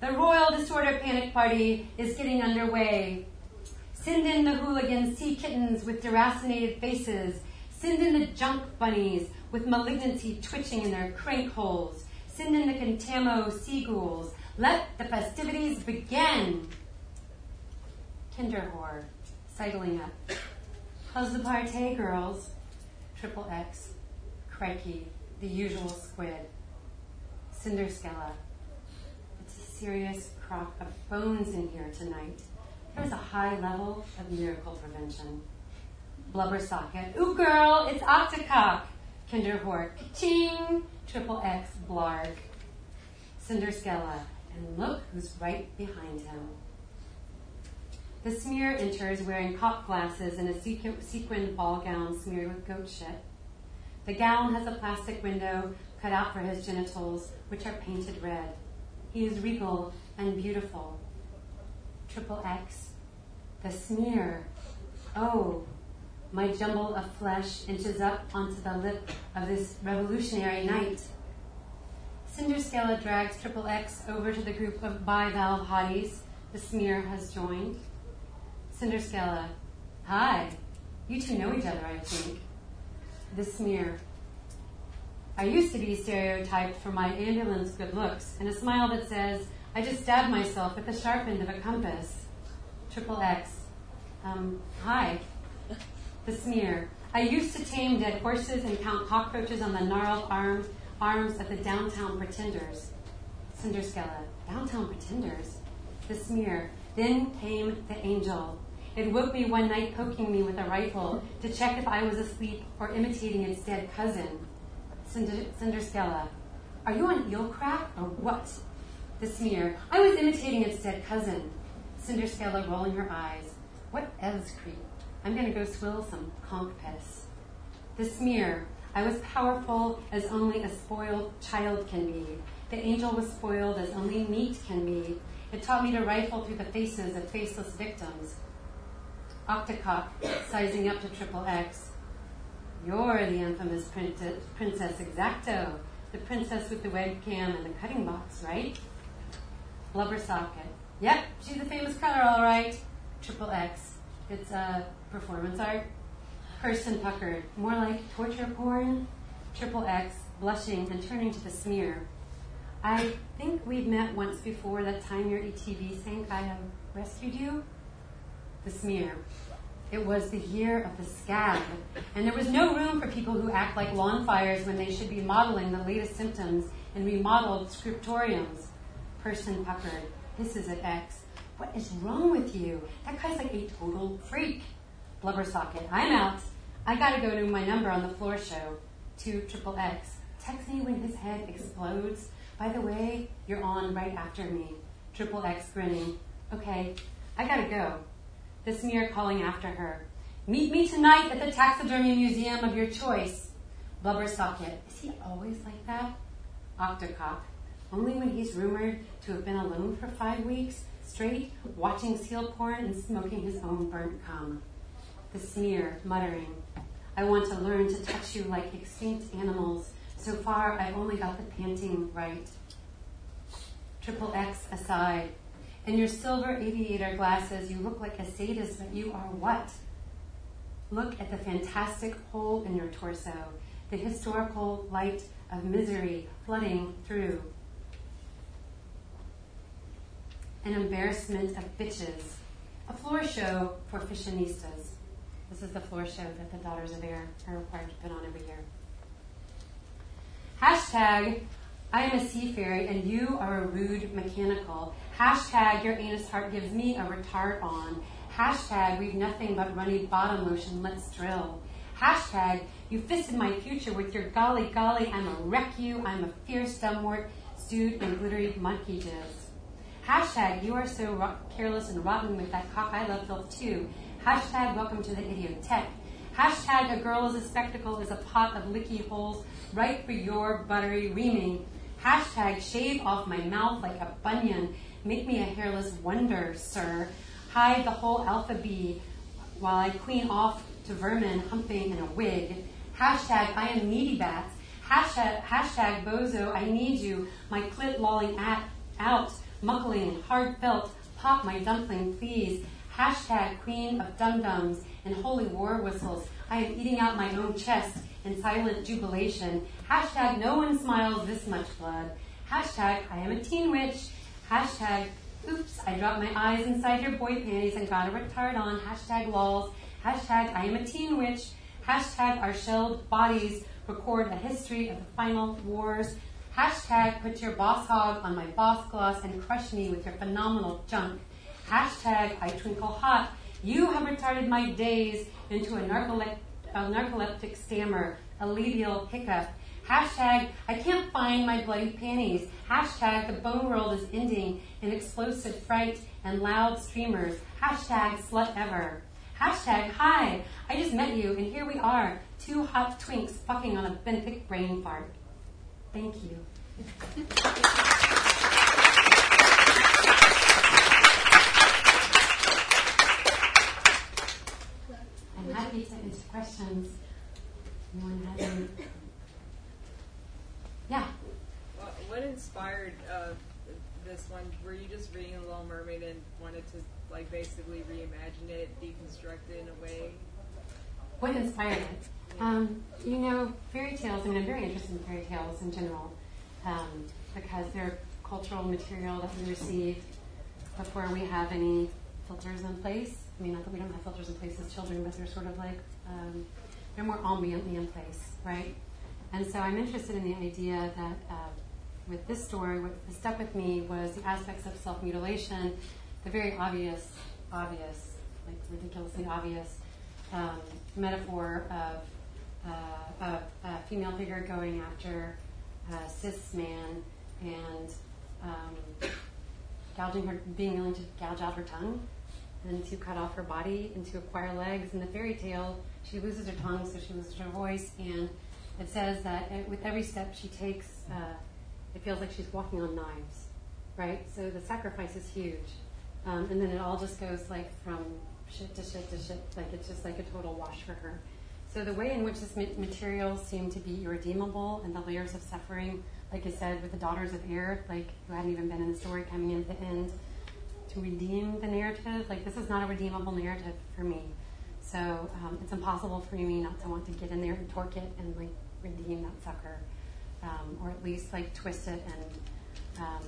The Royal Disorder Panic Party is getting underway. Send in the hooligan sea kittens with deracinated faces. Send in the junk bunnies with malignancy twitching in their crank holes. Send in the Contamo sea ghouls. Let the festivities begin. Kinderwhore, sidling up. How's the party, girls? Triple X. Crikey, the usual squid. Cinderskella. It's a serious crock of bones in here tonight. There's a high level of miracle prevention. Blubber socket. Ooh, girl, it's Octocock. Kinderwhore. Ching. Triple X blarg. Cinderskella. And look who's right behind him. The smear enters wearing cop glasses and a sequined ball gown smeared with goat shit. The gown has a plastic window cut out for his genitals, which are painted red. He is regal and beautiful. Triple X. The smear. Oh, my jumble of flesh inches up onto the lip of this revolutionary night. Cinderskella drags Triple X over to the group of bivalve hotties the smear has joined. Cinderskella, hi. You two know each other, I think. The smear. I used to be stereotyped for my ambulance good looks and a smile that says, I just stabbed myself with the sharp end of a compass. Triple X. Um, hi. The smear. I used to tame dead horses and count cockroaches on the gnarled arms, arms of the downtown pretenders. Cinderskella. Downtown pretenders? The smear. Then came the angel. It woke me one night poking me with a rifle to check if I was asleep or imitating its dead cousin. Cinder, Cinderskella. Are you on eel crack or what? The smear. I was imitating its dead cousin. Cinderskella rolling her eyes. What else creep? I'm going to go swill some conch piss. The smear. I was powerful as only a spoiled child can be. The angel was spoiled as only meat can be. It taught me to rifle through the faces of faceless victims. Octocock, sizing up to Triple X. You're the infamous Princess Exacto, the princess with the webcam and the cutting box, right? Blubber socket. Yep, she's a famous color, all right. Triple X. It's a performance art. Person puckered. More like torture porn. Triple X, blushing and turning to the smear. I think we've met once before that time your ETV sank. I have rescued you. The smear. It was the year of the scab, and there was no room for people who act like lawn fires when they should be modeling the latest symptoms in remodeled scriptoriums. Person puckered, hisses at X. What is wrong with you? That guy's like a total freak. Blubber socket, I'm out. I gotta go to my number on the floor show. Two triple X. Text me when his head explodes. By the way, you're on right after me. Triple X grinning. Okay, I gotta go the smear calling after her. Meet me tonight at the taxidermy museum of your choice. Blubber Socket. Is he always like that? Octocock. Only when he's rumored to have been alone for five weeks straight, watching seal porn and smoking his own burnt cum. The smear, muttering. I want to learn to touch you like extinct animals. So far, I've only got the panting right. Triple X aside. In your silver aviator glasses, you look like a sadist, but you are what? Look at the fantastic hole in your torso, the historical light of misery flooding through. An embarrassment of bitches. A floor show for fashionistas. This is the floor show that the Daughters of Air are required to put on every year. Hashtag, I am a sea fairy and you are a rude mechanical. Hashtag your anus heart gives me a retard on. Hashtag we've nothing but runny bottom motion, let's drill. Hashtag you fisted my future with your golly golly, I'm a wreck you, I'm a fierce dumbwort stewed in glittery monkey jizz. Hashtag you are so ro- careless and rotten with that cock I love filth too. Hashtag welcome to the idiotech. Hashtag a girl is a spectacle is a pot of licky holes right for your buttery reaming. Hashtag shave off my mouth like a bunion Make me a hairless wonder, sir. Hide the whole alpha bee while I queen off to vermin humping in a wig. Hashtag I am needy bats. Hashtag, hashtag bozo, I need you. My clit lolling at, out, muckling, heartfelt. Pop my dumpling, please. Hashtag queen of dum-dums and holy war whistles. I am eating out my own chest in silent jubilation. Hashtag no one smiles this much blood. Hashtag I am a teen witch. Hashtag, oops, I dropped my eyes inside your boy panties and got a retard on. Hashtag lols. Hashtag, I am a teen witch. Hashtag, our shelled bodies record a history of the final wars. Hashtag, put your boss hog on my boss gloss and crush me with your phenomenal junk. Hashtag, I twinkle hot. You have retarded my days into a, narcolep- a narcoleptic stammer, a labial hiccup. Hashtag, I can't find my bloody panties. Hashtag, the bone world is ending in explosive fright and loud streamers. Hashtag, slut ever. Hashtag, hi, I just met you and here we are, two hot twinks fucking on a benthic brain fart. Thank you. I'm happy to answer questions. Anyone has any? Yeah. What, what inspired uh, this one? Were you just reading The Little Mermaid and wanted to like basically reimagine it, deconstruct it in a way? What inspired it? Um, you know, fairy tales. I mean, I'm very interested in fairy tales in general um, because they're cultural material that we receive before we have any filters in place. I mean, not that we don't have filters in place as children, but they're sort of like um, they're more ambiently in place, right? And so I'm interested in the idea that uh, with this story, what stuck with me was the aspects of self mutilation, the very obvious, obvious, like ridiculously obvious um, metaphor of uh, a, a, female figure going after a cis man and um, gouging her, being willing to gouge out her tongue and to cut off her body and to acquire legs. In the fairy tale, she loses her tongue, so she loses her voice, and it says that with every step she takes, uh, it feels like she's walking on knives. right? So the sacrifice is huge. Um, and then it all just goes like from shit to shit to shit, like it's just like a total wash for her. So the way in which this material seemed to be irredeemable and the layers of suffering, like I said, with the daughters of Er, like who hadn't even been in the story coming into the end, to redeem the narrative, like this is not a redeemable narrative for me. So um, it's impossible for me not to want to get in there and torque it and like redeem that sucker, um, or at least like twist it and um,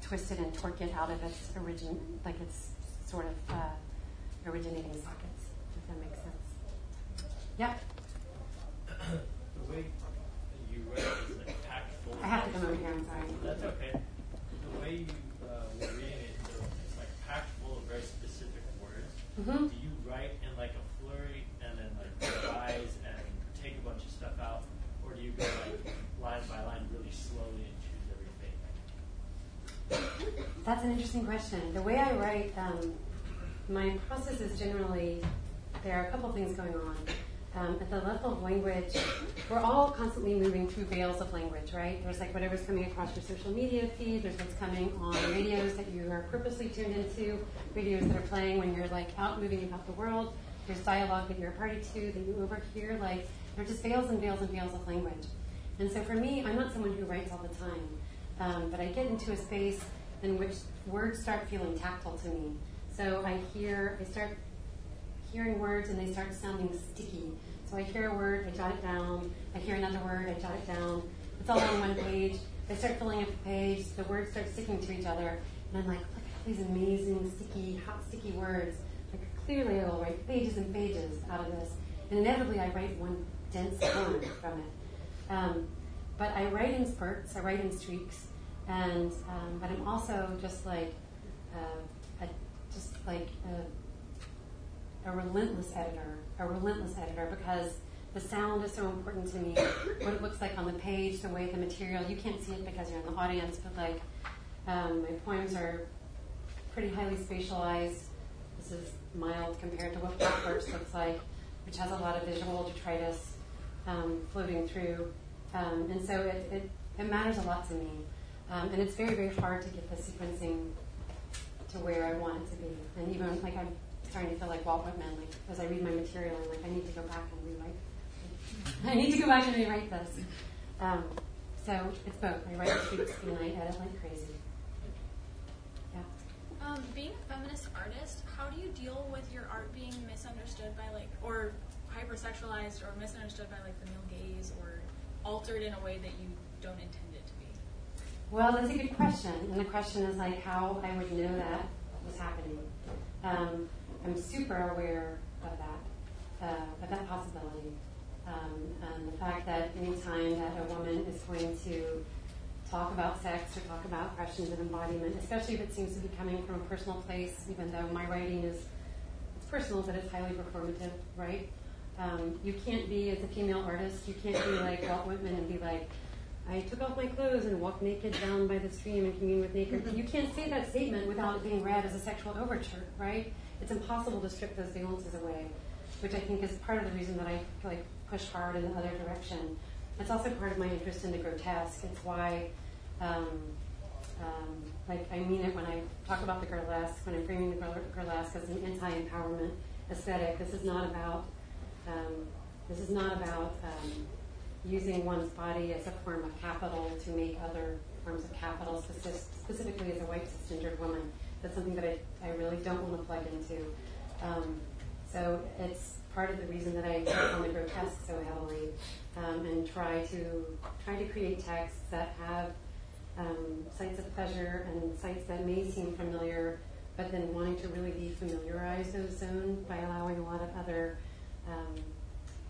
twist it and torque it out of its origin, like its sort of uh, originating sockets. If that makes sense. Yeah. the way you write is like packed full. I have to come over here. I'm sorry. That's okay. The way you uh, were reading it, it's like packed full of very specific words. Mm-hmm. Do you write in like a flurry and then like revise and take a bunch of stuff out, or do you go like line by line really slowly and choose everything? That's an interesting question. The way I write, um, my process is generally there are a couple things going on. Um, at the level of language, we're all constantly moving through veils of language, right? There's like whatever's coming across your social media feed, there's what's coming on radios that you are purposely tuned into, radios that are playing when you're like out moving about the world, there's dialogue that you're a party to that you overhear, like there's just veils and veils and veils of language. And so for me, I'm not someone who writes all the time, um, but I get into a space in which words start feeling tactile to me. So I hear, I start hearing words and they start sounding sticky. So I hear a word, I jot it down. I hear another word, I jot it down. It's all on one page. I start filling up the page. The words start sticking to each other. And I'm like, look at these amazing, sticky, hot, sticky words. Like clearly I will write pages and pages out of this. And inevitably I write one dense poem from it. Um, but I write in spurts, I write in streaks. And, um, but I'm also just like, uh, a, just like a relentless editor, a relentless editor, because the sound is so important to me. what it looks like on the page, the way the material, you can't see it because you're in the audience, but like um, my poems are pretty highly spatialized. This is mild compared to what Blackbirds looks like, which has a lot of visual detritus um, floating through. Um, and so it, it, it, matters a lot to me. Um, and it's very, very hard to get the sequencing to where I want it to be. And even like I'm starting to feel like Walt Whitman. Like as I read my material, I'm like, I need to go back and rewrite. I need to go back and rewrite this. Um, so it's both. I write tweets and I edit like crazy. Yeah. Um, being a feminist artist, how do you deal with your art being misunderstood by like, or hypersexualized or misunderstood by like the male gaze, or altered in a way that you don't intend it to be? Well, that's a good question, and the question is like how I would know that was happening. Um, I'm super aware of that, uh, of that possibility. Um, and the fact that anytime that a woman is going to talk about sex or talk about questions of embodiment, especially if it seems to be coming from a personal place, even though my writing is it's personal, but it's highly performative, right? Um, you can't be, as a female artist, you can't be like Walt Whitman and be like, I took off my clothes and walked naked down by the stream and communed with nature. You can't say that statement without it being read as a sexual overture, right? It's impossible to strip those valences away, which I think is part of the reason that I like push hard in the other direction. It's also part of my interest in the grotesque. It's why, um, um, like, I mean it when I talk about the gurlesque, when I'm framing the gurlesque as an anti-empowerment aesthetic. This is not about. Um, this is not about um, using one's body as a form of capital to make other forms of capital, specifically as a white cisgendered woman that's something that I, I really don't want to plug into. Um, so it's part of the reason that I work on the grotesque so heavily um, and try to try to create texts that have um, sites of pleasure and sites that may seem familiar, but then wanting to really defamiliarize those zones by allowing a lot of other um,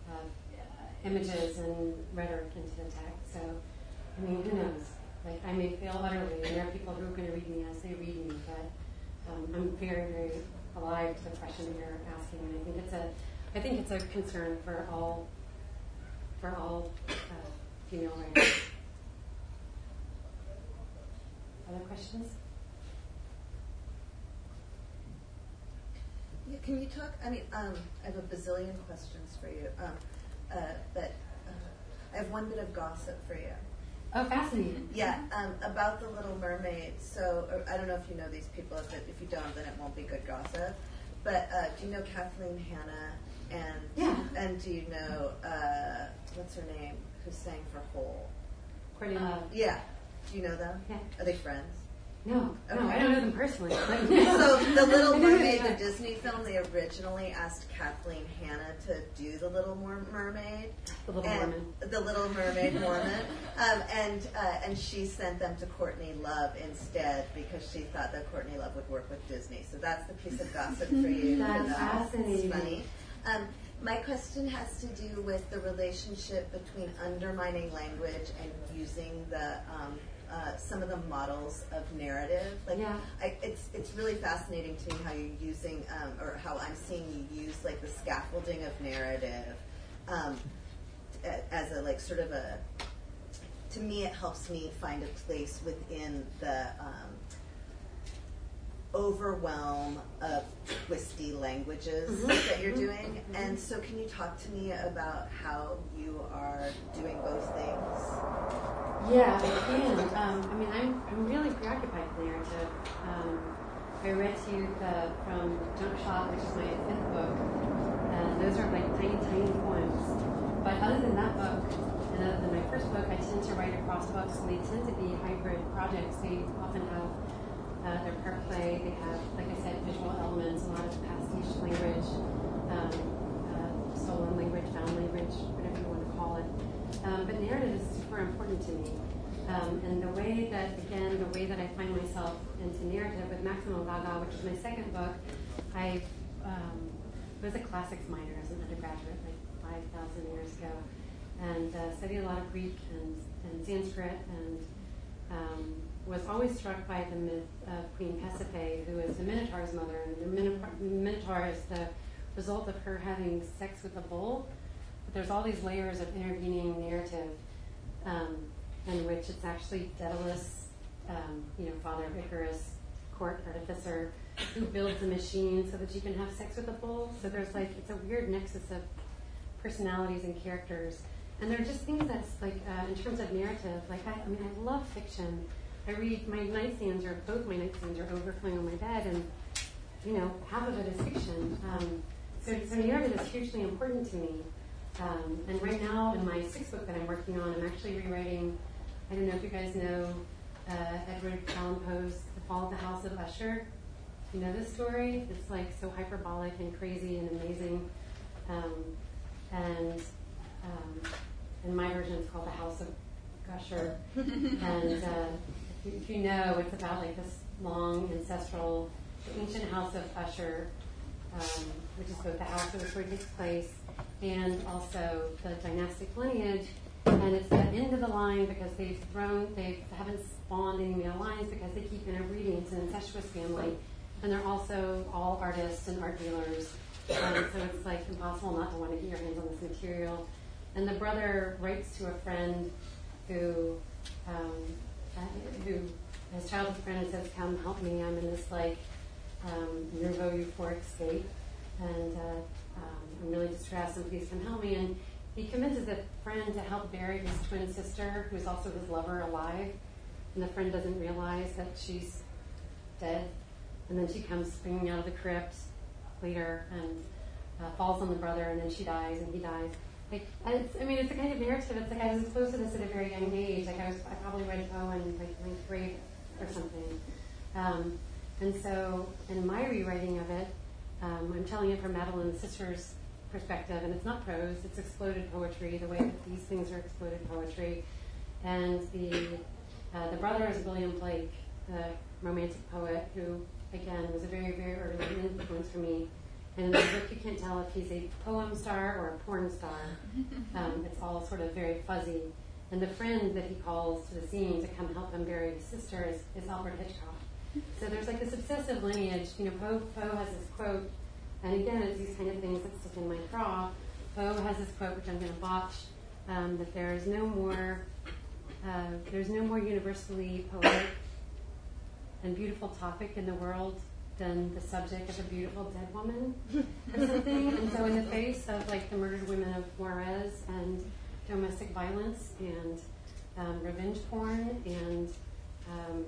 uh, images and rhetoric into the text. So, I mean, who knows? Like, I may fail utterly, and there are people who are going to read me as they read me, but um, I'm very, very alive to the question you're asking, and I think it's a, I think it's a concern for all, for all uh, female writers. Other questions? Yeah, can you talk? I mean, um, I have a bazillion questions for you, um, uh, but uh, I have one bit of gossip for you. Oh, fascinating. Yeah, um, about the Little Mermaid. So or I don't know if you know these people. If, if you don't, then it won't be good gossip. But uh, do you know Kathleen Hanna? And Yeah. and do you know uh, what's her name? Who sang for Hole? Courtney Love. Yeah. Do you know them? Yeah. Are they friends? No, no, Okay. I don't know them personally. So the Little I know who they Mermaid, the. Disney film, they originally asked Kathleen Hanna to do the Little Mermaid. The Little Mermaid. The Little Mermaid Mormon, um, and uh, and she sent them to Courtney Love instead because she thought that Courtney Love would work with Disney. So that's the piece of gossip for you. That's know. fascinating. It's funny. Um, my question has to do with the relationship between undermining language and using the um, uh, some of the models of narrative. Like, Yeah. I, it's it's really fascinating to me how you're using um, or how I'm seeing you use like the scaffolding of narrative um, as a like sort of a. To me, it helps me find a place within the um, overwhelm of twisty languages Mhm. that you're Mhm. doing. Mhm. And so, can you talk to me about how you are doing both things? Yeah, I can. Um, I mean, I'm, I'm really preoccupied with narrative. Um, I read to you the, from Junk Shot, which is my fifth book, and those are like tiny, tiny poems. But other than that book, and other than my first book, I tend to write across books, and they tend to be hybrid projects. They often have uh, their part play. They have, like I said, visual elements, a lot of pastiche language, um, uh, stolen language, found language, whatever you want to call it. Um, but narrative is super important to me. Um, and the way that, again, the way that I find myself into narrative with Maximum Gaga, which is my second book, I um, was a classics minor as an undergraduate, like 5,000 years ago, and uh, studied a lot of Greek and, and Sanskrit, and um, was always struck by the myth of Queen Pasiphae, who is the Minotaur's mother, and the Minotaur, Minotaur is the result of her having sex with a bull. There's all these layers of intervening narrative um, in which it's actually Daedalus, um, you know, father of Icarus, court artificer, who builds a machine so that you can have sex with a bull. So there's like, it's a weird nexus of personalities and characters. And they're just things that's like, uh, in terms of narrative, like, I, I mean, I love fiction. I read, my nightstands are, both my nightstands are overflowing on my bed, and, you know, half of it is fiction. Um, so, so narrative is hugely important to me. Um, and right now, in my sixth book that I'm working on, I'm actually rewriting. I don't know if you guys know uh, Edgar Allan Poe's *The Fall of the House of Usher*. You know this story? It's like so hyperbolic and crazy and amazing. Um, and um, in my version, it's called *The House of Usher*. and uh, if, you, if you know, it's about like this long ancestral, ancient house of Usher, um, which is both the house where the story takes place and also the dynastic lineage. And it's the end of the line because they've thrown, they haven't spawned any male lines because they keep interbreeding. It's an incestuous family. And they're also all artists and art dealers. Um, so it's like impossible not to want to get your hands on this material. And the brother writes to a friend who, um, uh, who his childhood friend and says, "Come help me. I'm in this like um, nouveau euphoric state, and uh, I'm really distressed. And please come help me." And he convinces a friend to help bury his twin sister, who is also his lover, alive. And the friend doesn't realize that she's dead. And then she comes springing out of the crypt later and uh, falls on the brother, and then she dies, and he dies. Like, I mean, it's a kind of narrative. It's like I was exposed to this at a very young age. Like I was, I probably read Poe in like ninth grade or something. Um, and so, in my rewriting of it, um, I'm telling it from Madeline's sister's perspective, and it's not prose; it's exploded poetry, the way that these things are exploded poetry. And the uh, the brother is William Blake, the romantic poet, who again was a very, very early influence for me. And in the book, you can't tell if he's a poem star or a porn star. Um, it's all sort of very fuzzy. And the friend that he calls to the scene to come help him bury his sister is, is Alfred Hitchcock. So there's like this obsessive lineage. You know, Poe, Poe has this quote, and again, it's these kind of things that stick in my craw. Poe has this quote, which I'm going to botch, um, that there is no more, uh, there's no more universally poetic and beautiful topic in the world than the subject of a beautiful dead woman or something. and so, in the face of like the murdered women of Juarez and domestic violence and um, revenge porn and um,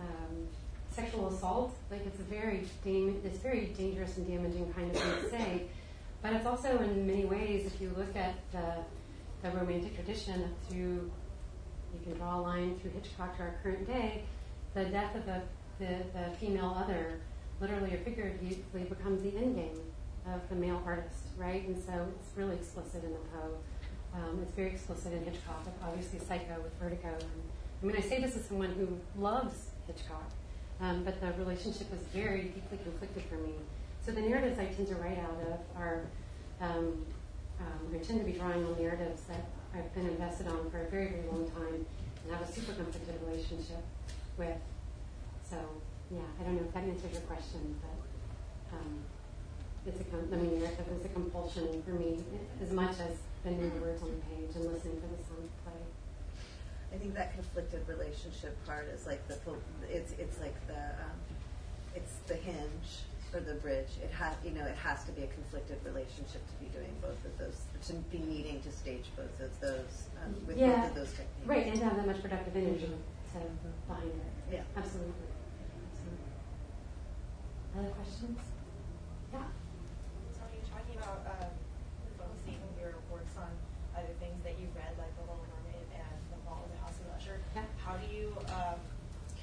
um, sexual assault. Like it's a very dam- it's very dangerous and damaging kind of thing to say. But it's also in many ways, if you look at the, the romantic tradition through, you can draw a line through Hitchcock to our current day, the death of the, the, the female other, literally or figuratively, becomes the end game of the male artist, right? And so it's really explicit in the Poe. Um, it's very explicit in Hitchcock, obviously Psycho with Vertigo. And, I mean, I say this as someone who loves Hitchcock, um, but the relationship was very deeply conflicted for me. So the narratives I tend to write out of are, um, um, I tend to be drawing on narratives that I've been invested on for a very, very long time and have a super conflicted relationship with. So, yeah, I don't know if that answers your question, but um, it's a, com- I mean, narrative is a compulsion for me as much as bending the words on the page and listening to the play. I think that conflicted relationship part is like the it's it's like the um, it's the hinge or the bridge. It has you know it has to be a conflicted relationship to be doing both of those to be needing to stage both of those um, with Yeah. both of those techniques. Right, and to have that much productive energy to behind it. Yeah. Absolutely. Absolutely. Other questions? Yeah. So are you talking about um, focusing your works on other things that you've read, like The Little Mermaid and The Fall of the House of Usher? Yeah. How do you um,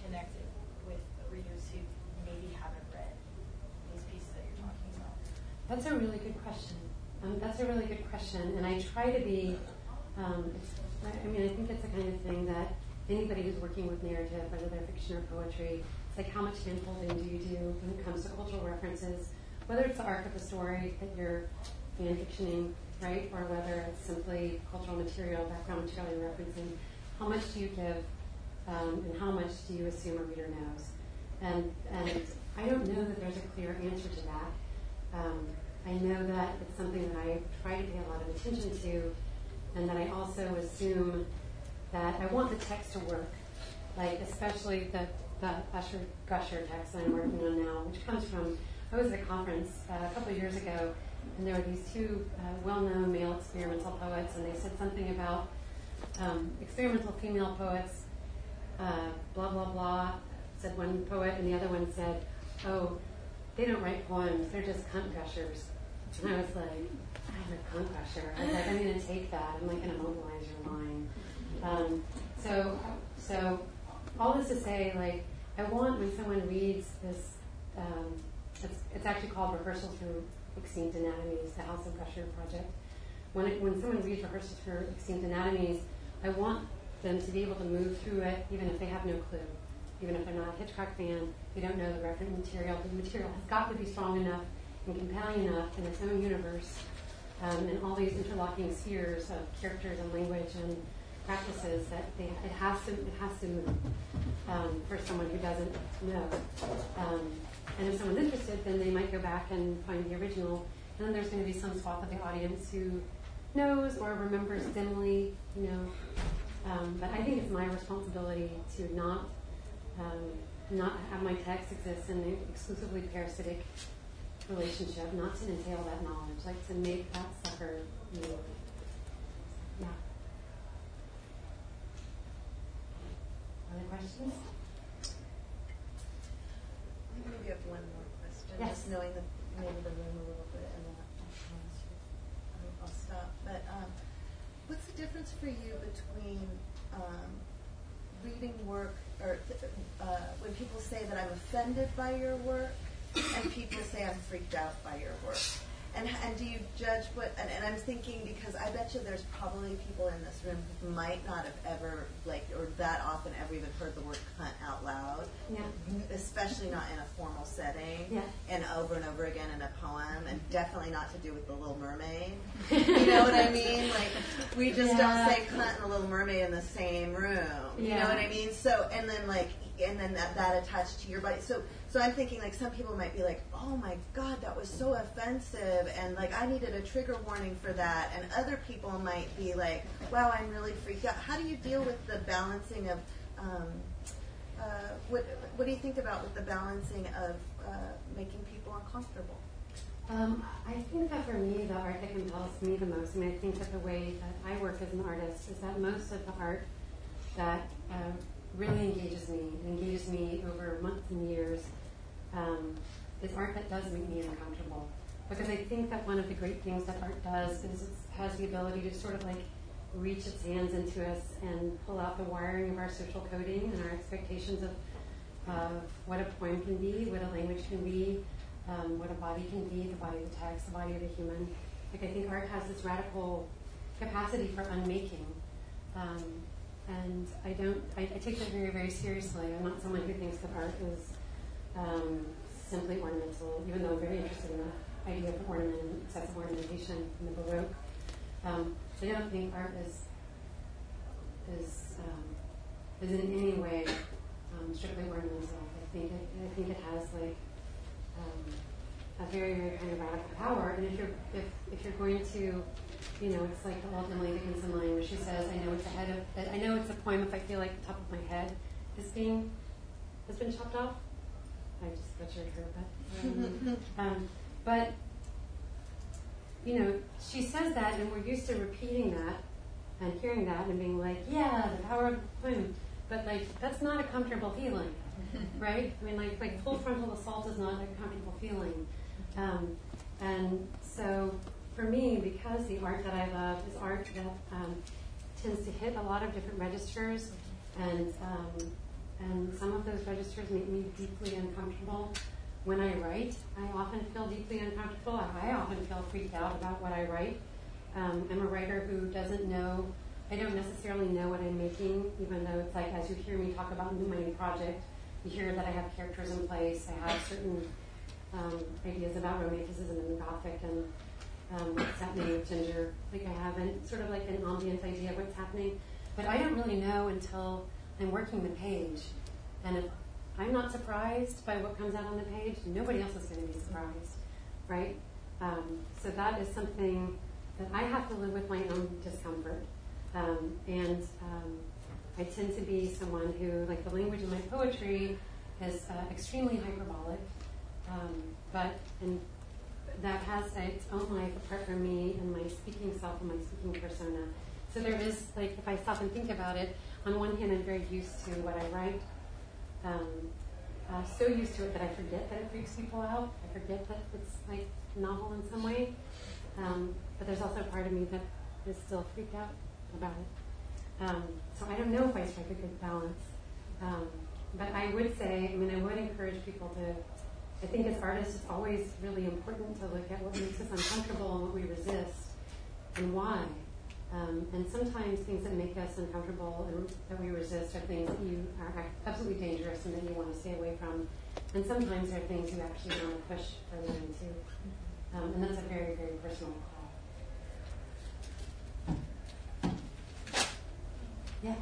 connect it with readers who maybe haven't read these pieces that you're talking about? That's a really good question. Um, that's a really good question, and I try to be. Um, I mean, I think it's the kind of thing that anybody who's working with narrative, whether they're fiction or poetry, it's like how much handholding do you do when it comes to cultural references, whether it's the arc of a story that you're fan fictioning, right, or whether it's simply cultural material, background material you're referencing. How much do you give, um, and how much do you assume a reader knows? And and I don't know that there's a clear answer to that. Um, I know that it's something that I try to pay a lot of attention to, and that I also assume that I want the text to work, like especially the, the Usher Gusher text I'm working on now, which comes from, I was at a conference uh, a couple of years ago, and there were these two uh, well-known male experimental poets, and they said something about um, experimental female poets, uh, blah, blah, blah, said one poet, and the other one said, oh, they don't write poems, they're just cunt gushers. And I was like, I'm a cunt gusher. I was like, I'm going to take that. I'm like going to mobilize your mind. Um, so, so all this to say, like, I want when someone reads this, um, it's, it's actually called Rehearsal Through Extinct Anatomies, the House of Gusher project. When, it, when someone reads Rehearsal Through Extinct Anatomies, I want them to be able to move through it even if they have no clue. Even if they're not a Hitchcock fan, they don't know the reference material. The material has got to be strong enough and compelling enough in its own universe um, and all these interlocking spheres of characters and language and practices that they, it has to it has to move um, for someone who doesn't know. Um, and if someone's interested, then they might go back and find the original. And then there's going to be some swath of the audience who knows or remembers dimly, you know. Um, but I think it's my responsibility to not um, not have my text exist in an exclusively parasitic relationship, not to entail that knowledge, like to make that sucker move. Yeah. Other questions? Maybe you have one more question. Yes. Just knowing the maybe the room a little bit, and then I'll, I'll, I'll stop. But um, what's the difference for you between um, reading work, or uh, when people say that I'm offended by your work, and people say I'm freaked out by your work? And, and do you judge what? And, and I'm thinking because I bet you there's probably people in this room who might not have ever like or that often ever even heard the word cunt out loud Yeah. especially not in a formal setting Yeah. and over and over again in a poem and definitely not to do with the little mermaid you know what i mean like we just Yeah. don't say cunt and the little mermaid in the same room you know what i mean so and then like and then that, that attached to your body so so i'm thinking like some people might be like oh my god that was so offensive and like i needed a trigger warning for that and other people might be like wow i'm really freaked out how do you deal with the balancing of um, uh, what, what do you think about with the balancing of uh, making people uncomfortable? Um, I think that for me, the art that compels me the most, and I think that the way that I work as an artist is that most of the art that uh, really engages me, engages me over months and years, um, is art that does make me uncomfortable. Because I think that one of the great things that art does is it has the ability to sort of like reach its hands into us and pull out the wiring of our social coding and our expectations of, of what a poem can be, what a language can be, um, what a body can be, the body of the text, the body of the human. Like I think art has this radical capacity for unmaking. Um, and I don't, I, I, take that very, very seriously. I'm not someone who thinks that art is um, simply ornamental, even though I'm very interested in the idea of ornament excessive ornamentation in the Baroque. Um, I don't think art is is um, is in any way um, strictly ornamental. I think it, I think it has like um, a very very kind of radical power. And if you're if if you're going to you know, it's like the old Emily Dickinson line where she says, "I know it's a head of, I know it's a poem if I feel like the top of my head is being has been chopped off." I just butchered her, but um, um, but you know, she says that, and we're used to repeating that and hearing that and being like, "Yeah, the power of the poem," but like that's not a comfortable feeling, right? I mean, like like full frontal assault is not a comfortable feeling, um, and so for me, because the art that I love is art that um, tends to hit a lot of different registers, and um, and some of those registers make me deeply uncomfortable. When I write, I often feel deeply uncomfortable. I often feel freaked out about what I write. Um, I'm a writer who doesn't know. I don't necessarily know what I'm making, even though it's like as you hear me talk about my new project, you hear that I have characters in place. I have certain um, ideas about romanticism and Gothic and um, what's happening with Ginger. Like I haven't sort of like an ambient idea of what's happening, but I don't really know until I'm working the page. And if I'm not surprised by what comes out on the page, nobody else is going to be surprised, right? Um, so that is something that I have to live with my own discomfort. Um, and um, I tend to be someone who, like the language in my poetry, is uh, extremely hyperbolic, um, but in that has its own life apart from me and my speaking self and my speaking persona. So there is, like, if I stop and think about it, on one hand, I'm very used to what I write. Um, uh, so used to it that I forget that it freaks people out. I forget that it's like novel in some way. Um, but there's also a part of me that is still freaked out about it. Um, so I don't know if I strike a good balance. Um, but I would say, I mean, I would encourage people to I think as artists, it's always really important to look at what makes us uncomfortable and what we resist and why. Um, and sometimes things that make us uncomfortable and that we resist are things that you are absolutely dangerous and that you want to stay away from. And sometimes they're things you actually want to push further into. Um, and that's a very, very personal call. Yeah.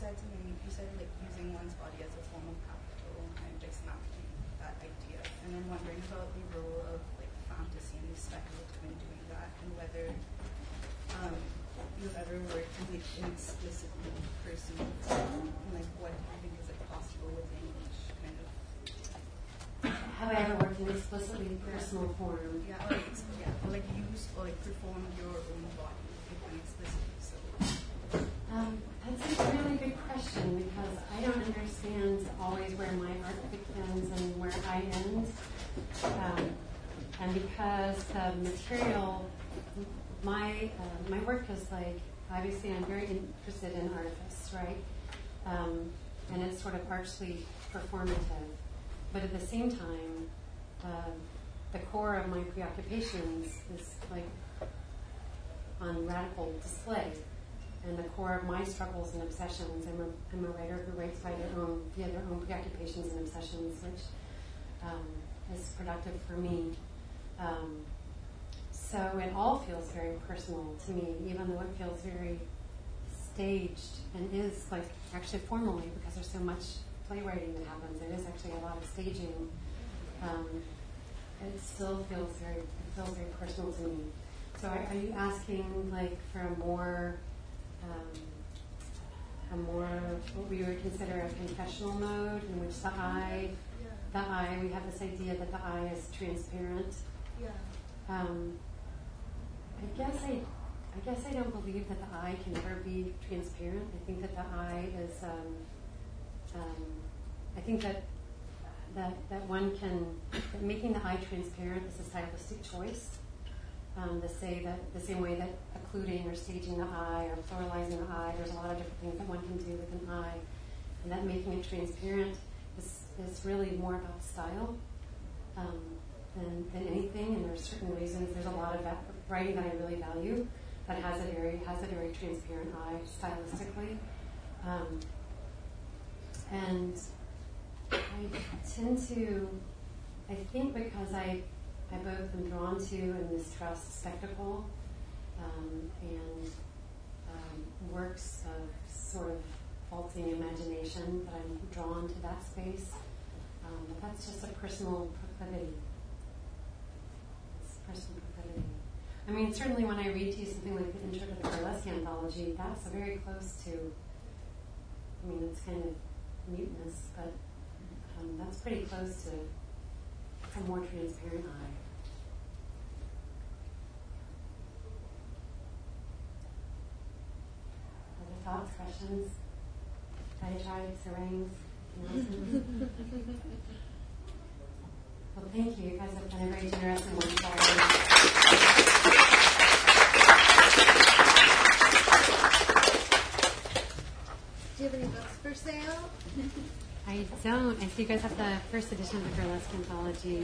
Said to me, you said like using one's body as a form of capital and dismantling that idea. And I'm wondering about the role of like fantasy and the speculative in doing that and whether um, you've ever worked in like explicitly personal form and like what do you think is like possible within each kind of have I ever worked in explicitly personal form? Yeah, like, yeah, like use or like perform your own body explicitly. So. Um, that's a really good question because I don't understand always where my art begins and where I end. Um, and because the material, my uh, my work is like obviously I'm very interested in artifice, right? Um, and it's sort of archly performative, but at the same time, uh, the core of my preoccupations is like on radical display and the core of my struggles and obsessions. I'm a, I'm a writer who writes by their own, via their own preoccupations and obsessions, which um, is productive for me. Um, so it all feels very personal to me, even though it feels very staged and is like actually formally because there's so much playwriting that happens. There is actually a lot of staging. Um, it still feels very it feels very personal to me. So are, are you asking like for a more um, a more what we would consider a confessional mode in which the eye, the eye, we have this idea that the eye is transparent. Yeah. Um, I guess I, I guess I don't believe that the eye can ever be transparent. I think that the eye is, um, um, I think that that that one can that making the eye transparent is a stylistic choice. Um, to say that the same way that occluding or staging the eye or pluralizing the eye, there's a lot of different things that one can do with an eye, and that making it transparent is is really more about style. Um, than, than anything, and there's certain reasons. There's a lot of writing that I really value that has a very has a very transparent eye stylistically, um, and I tend to, I think because I I both am drawn to and mistrust spectacle um, and um, works of sort of faulting imagination but I'm drawn to that space. Um, but that's just a personal proclivity personal proclivity. I mean, certainly when I read to you something like the intro to the gurlesque anthology, that's very close to, I mean, it's kind of mutinous, but um, that's pretty close to a more transparent eye. Thoughts, questions, diatribes, harangues. Well, thank you. You guys have been a very generous and wonderful. Do you have any books for sale? I don't. I see you guys have the first edition of the Gurlesque Anthology.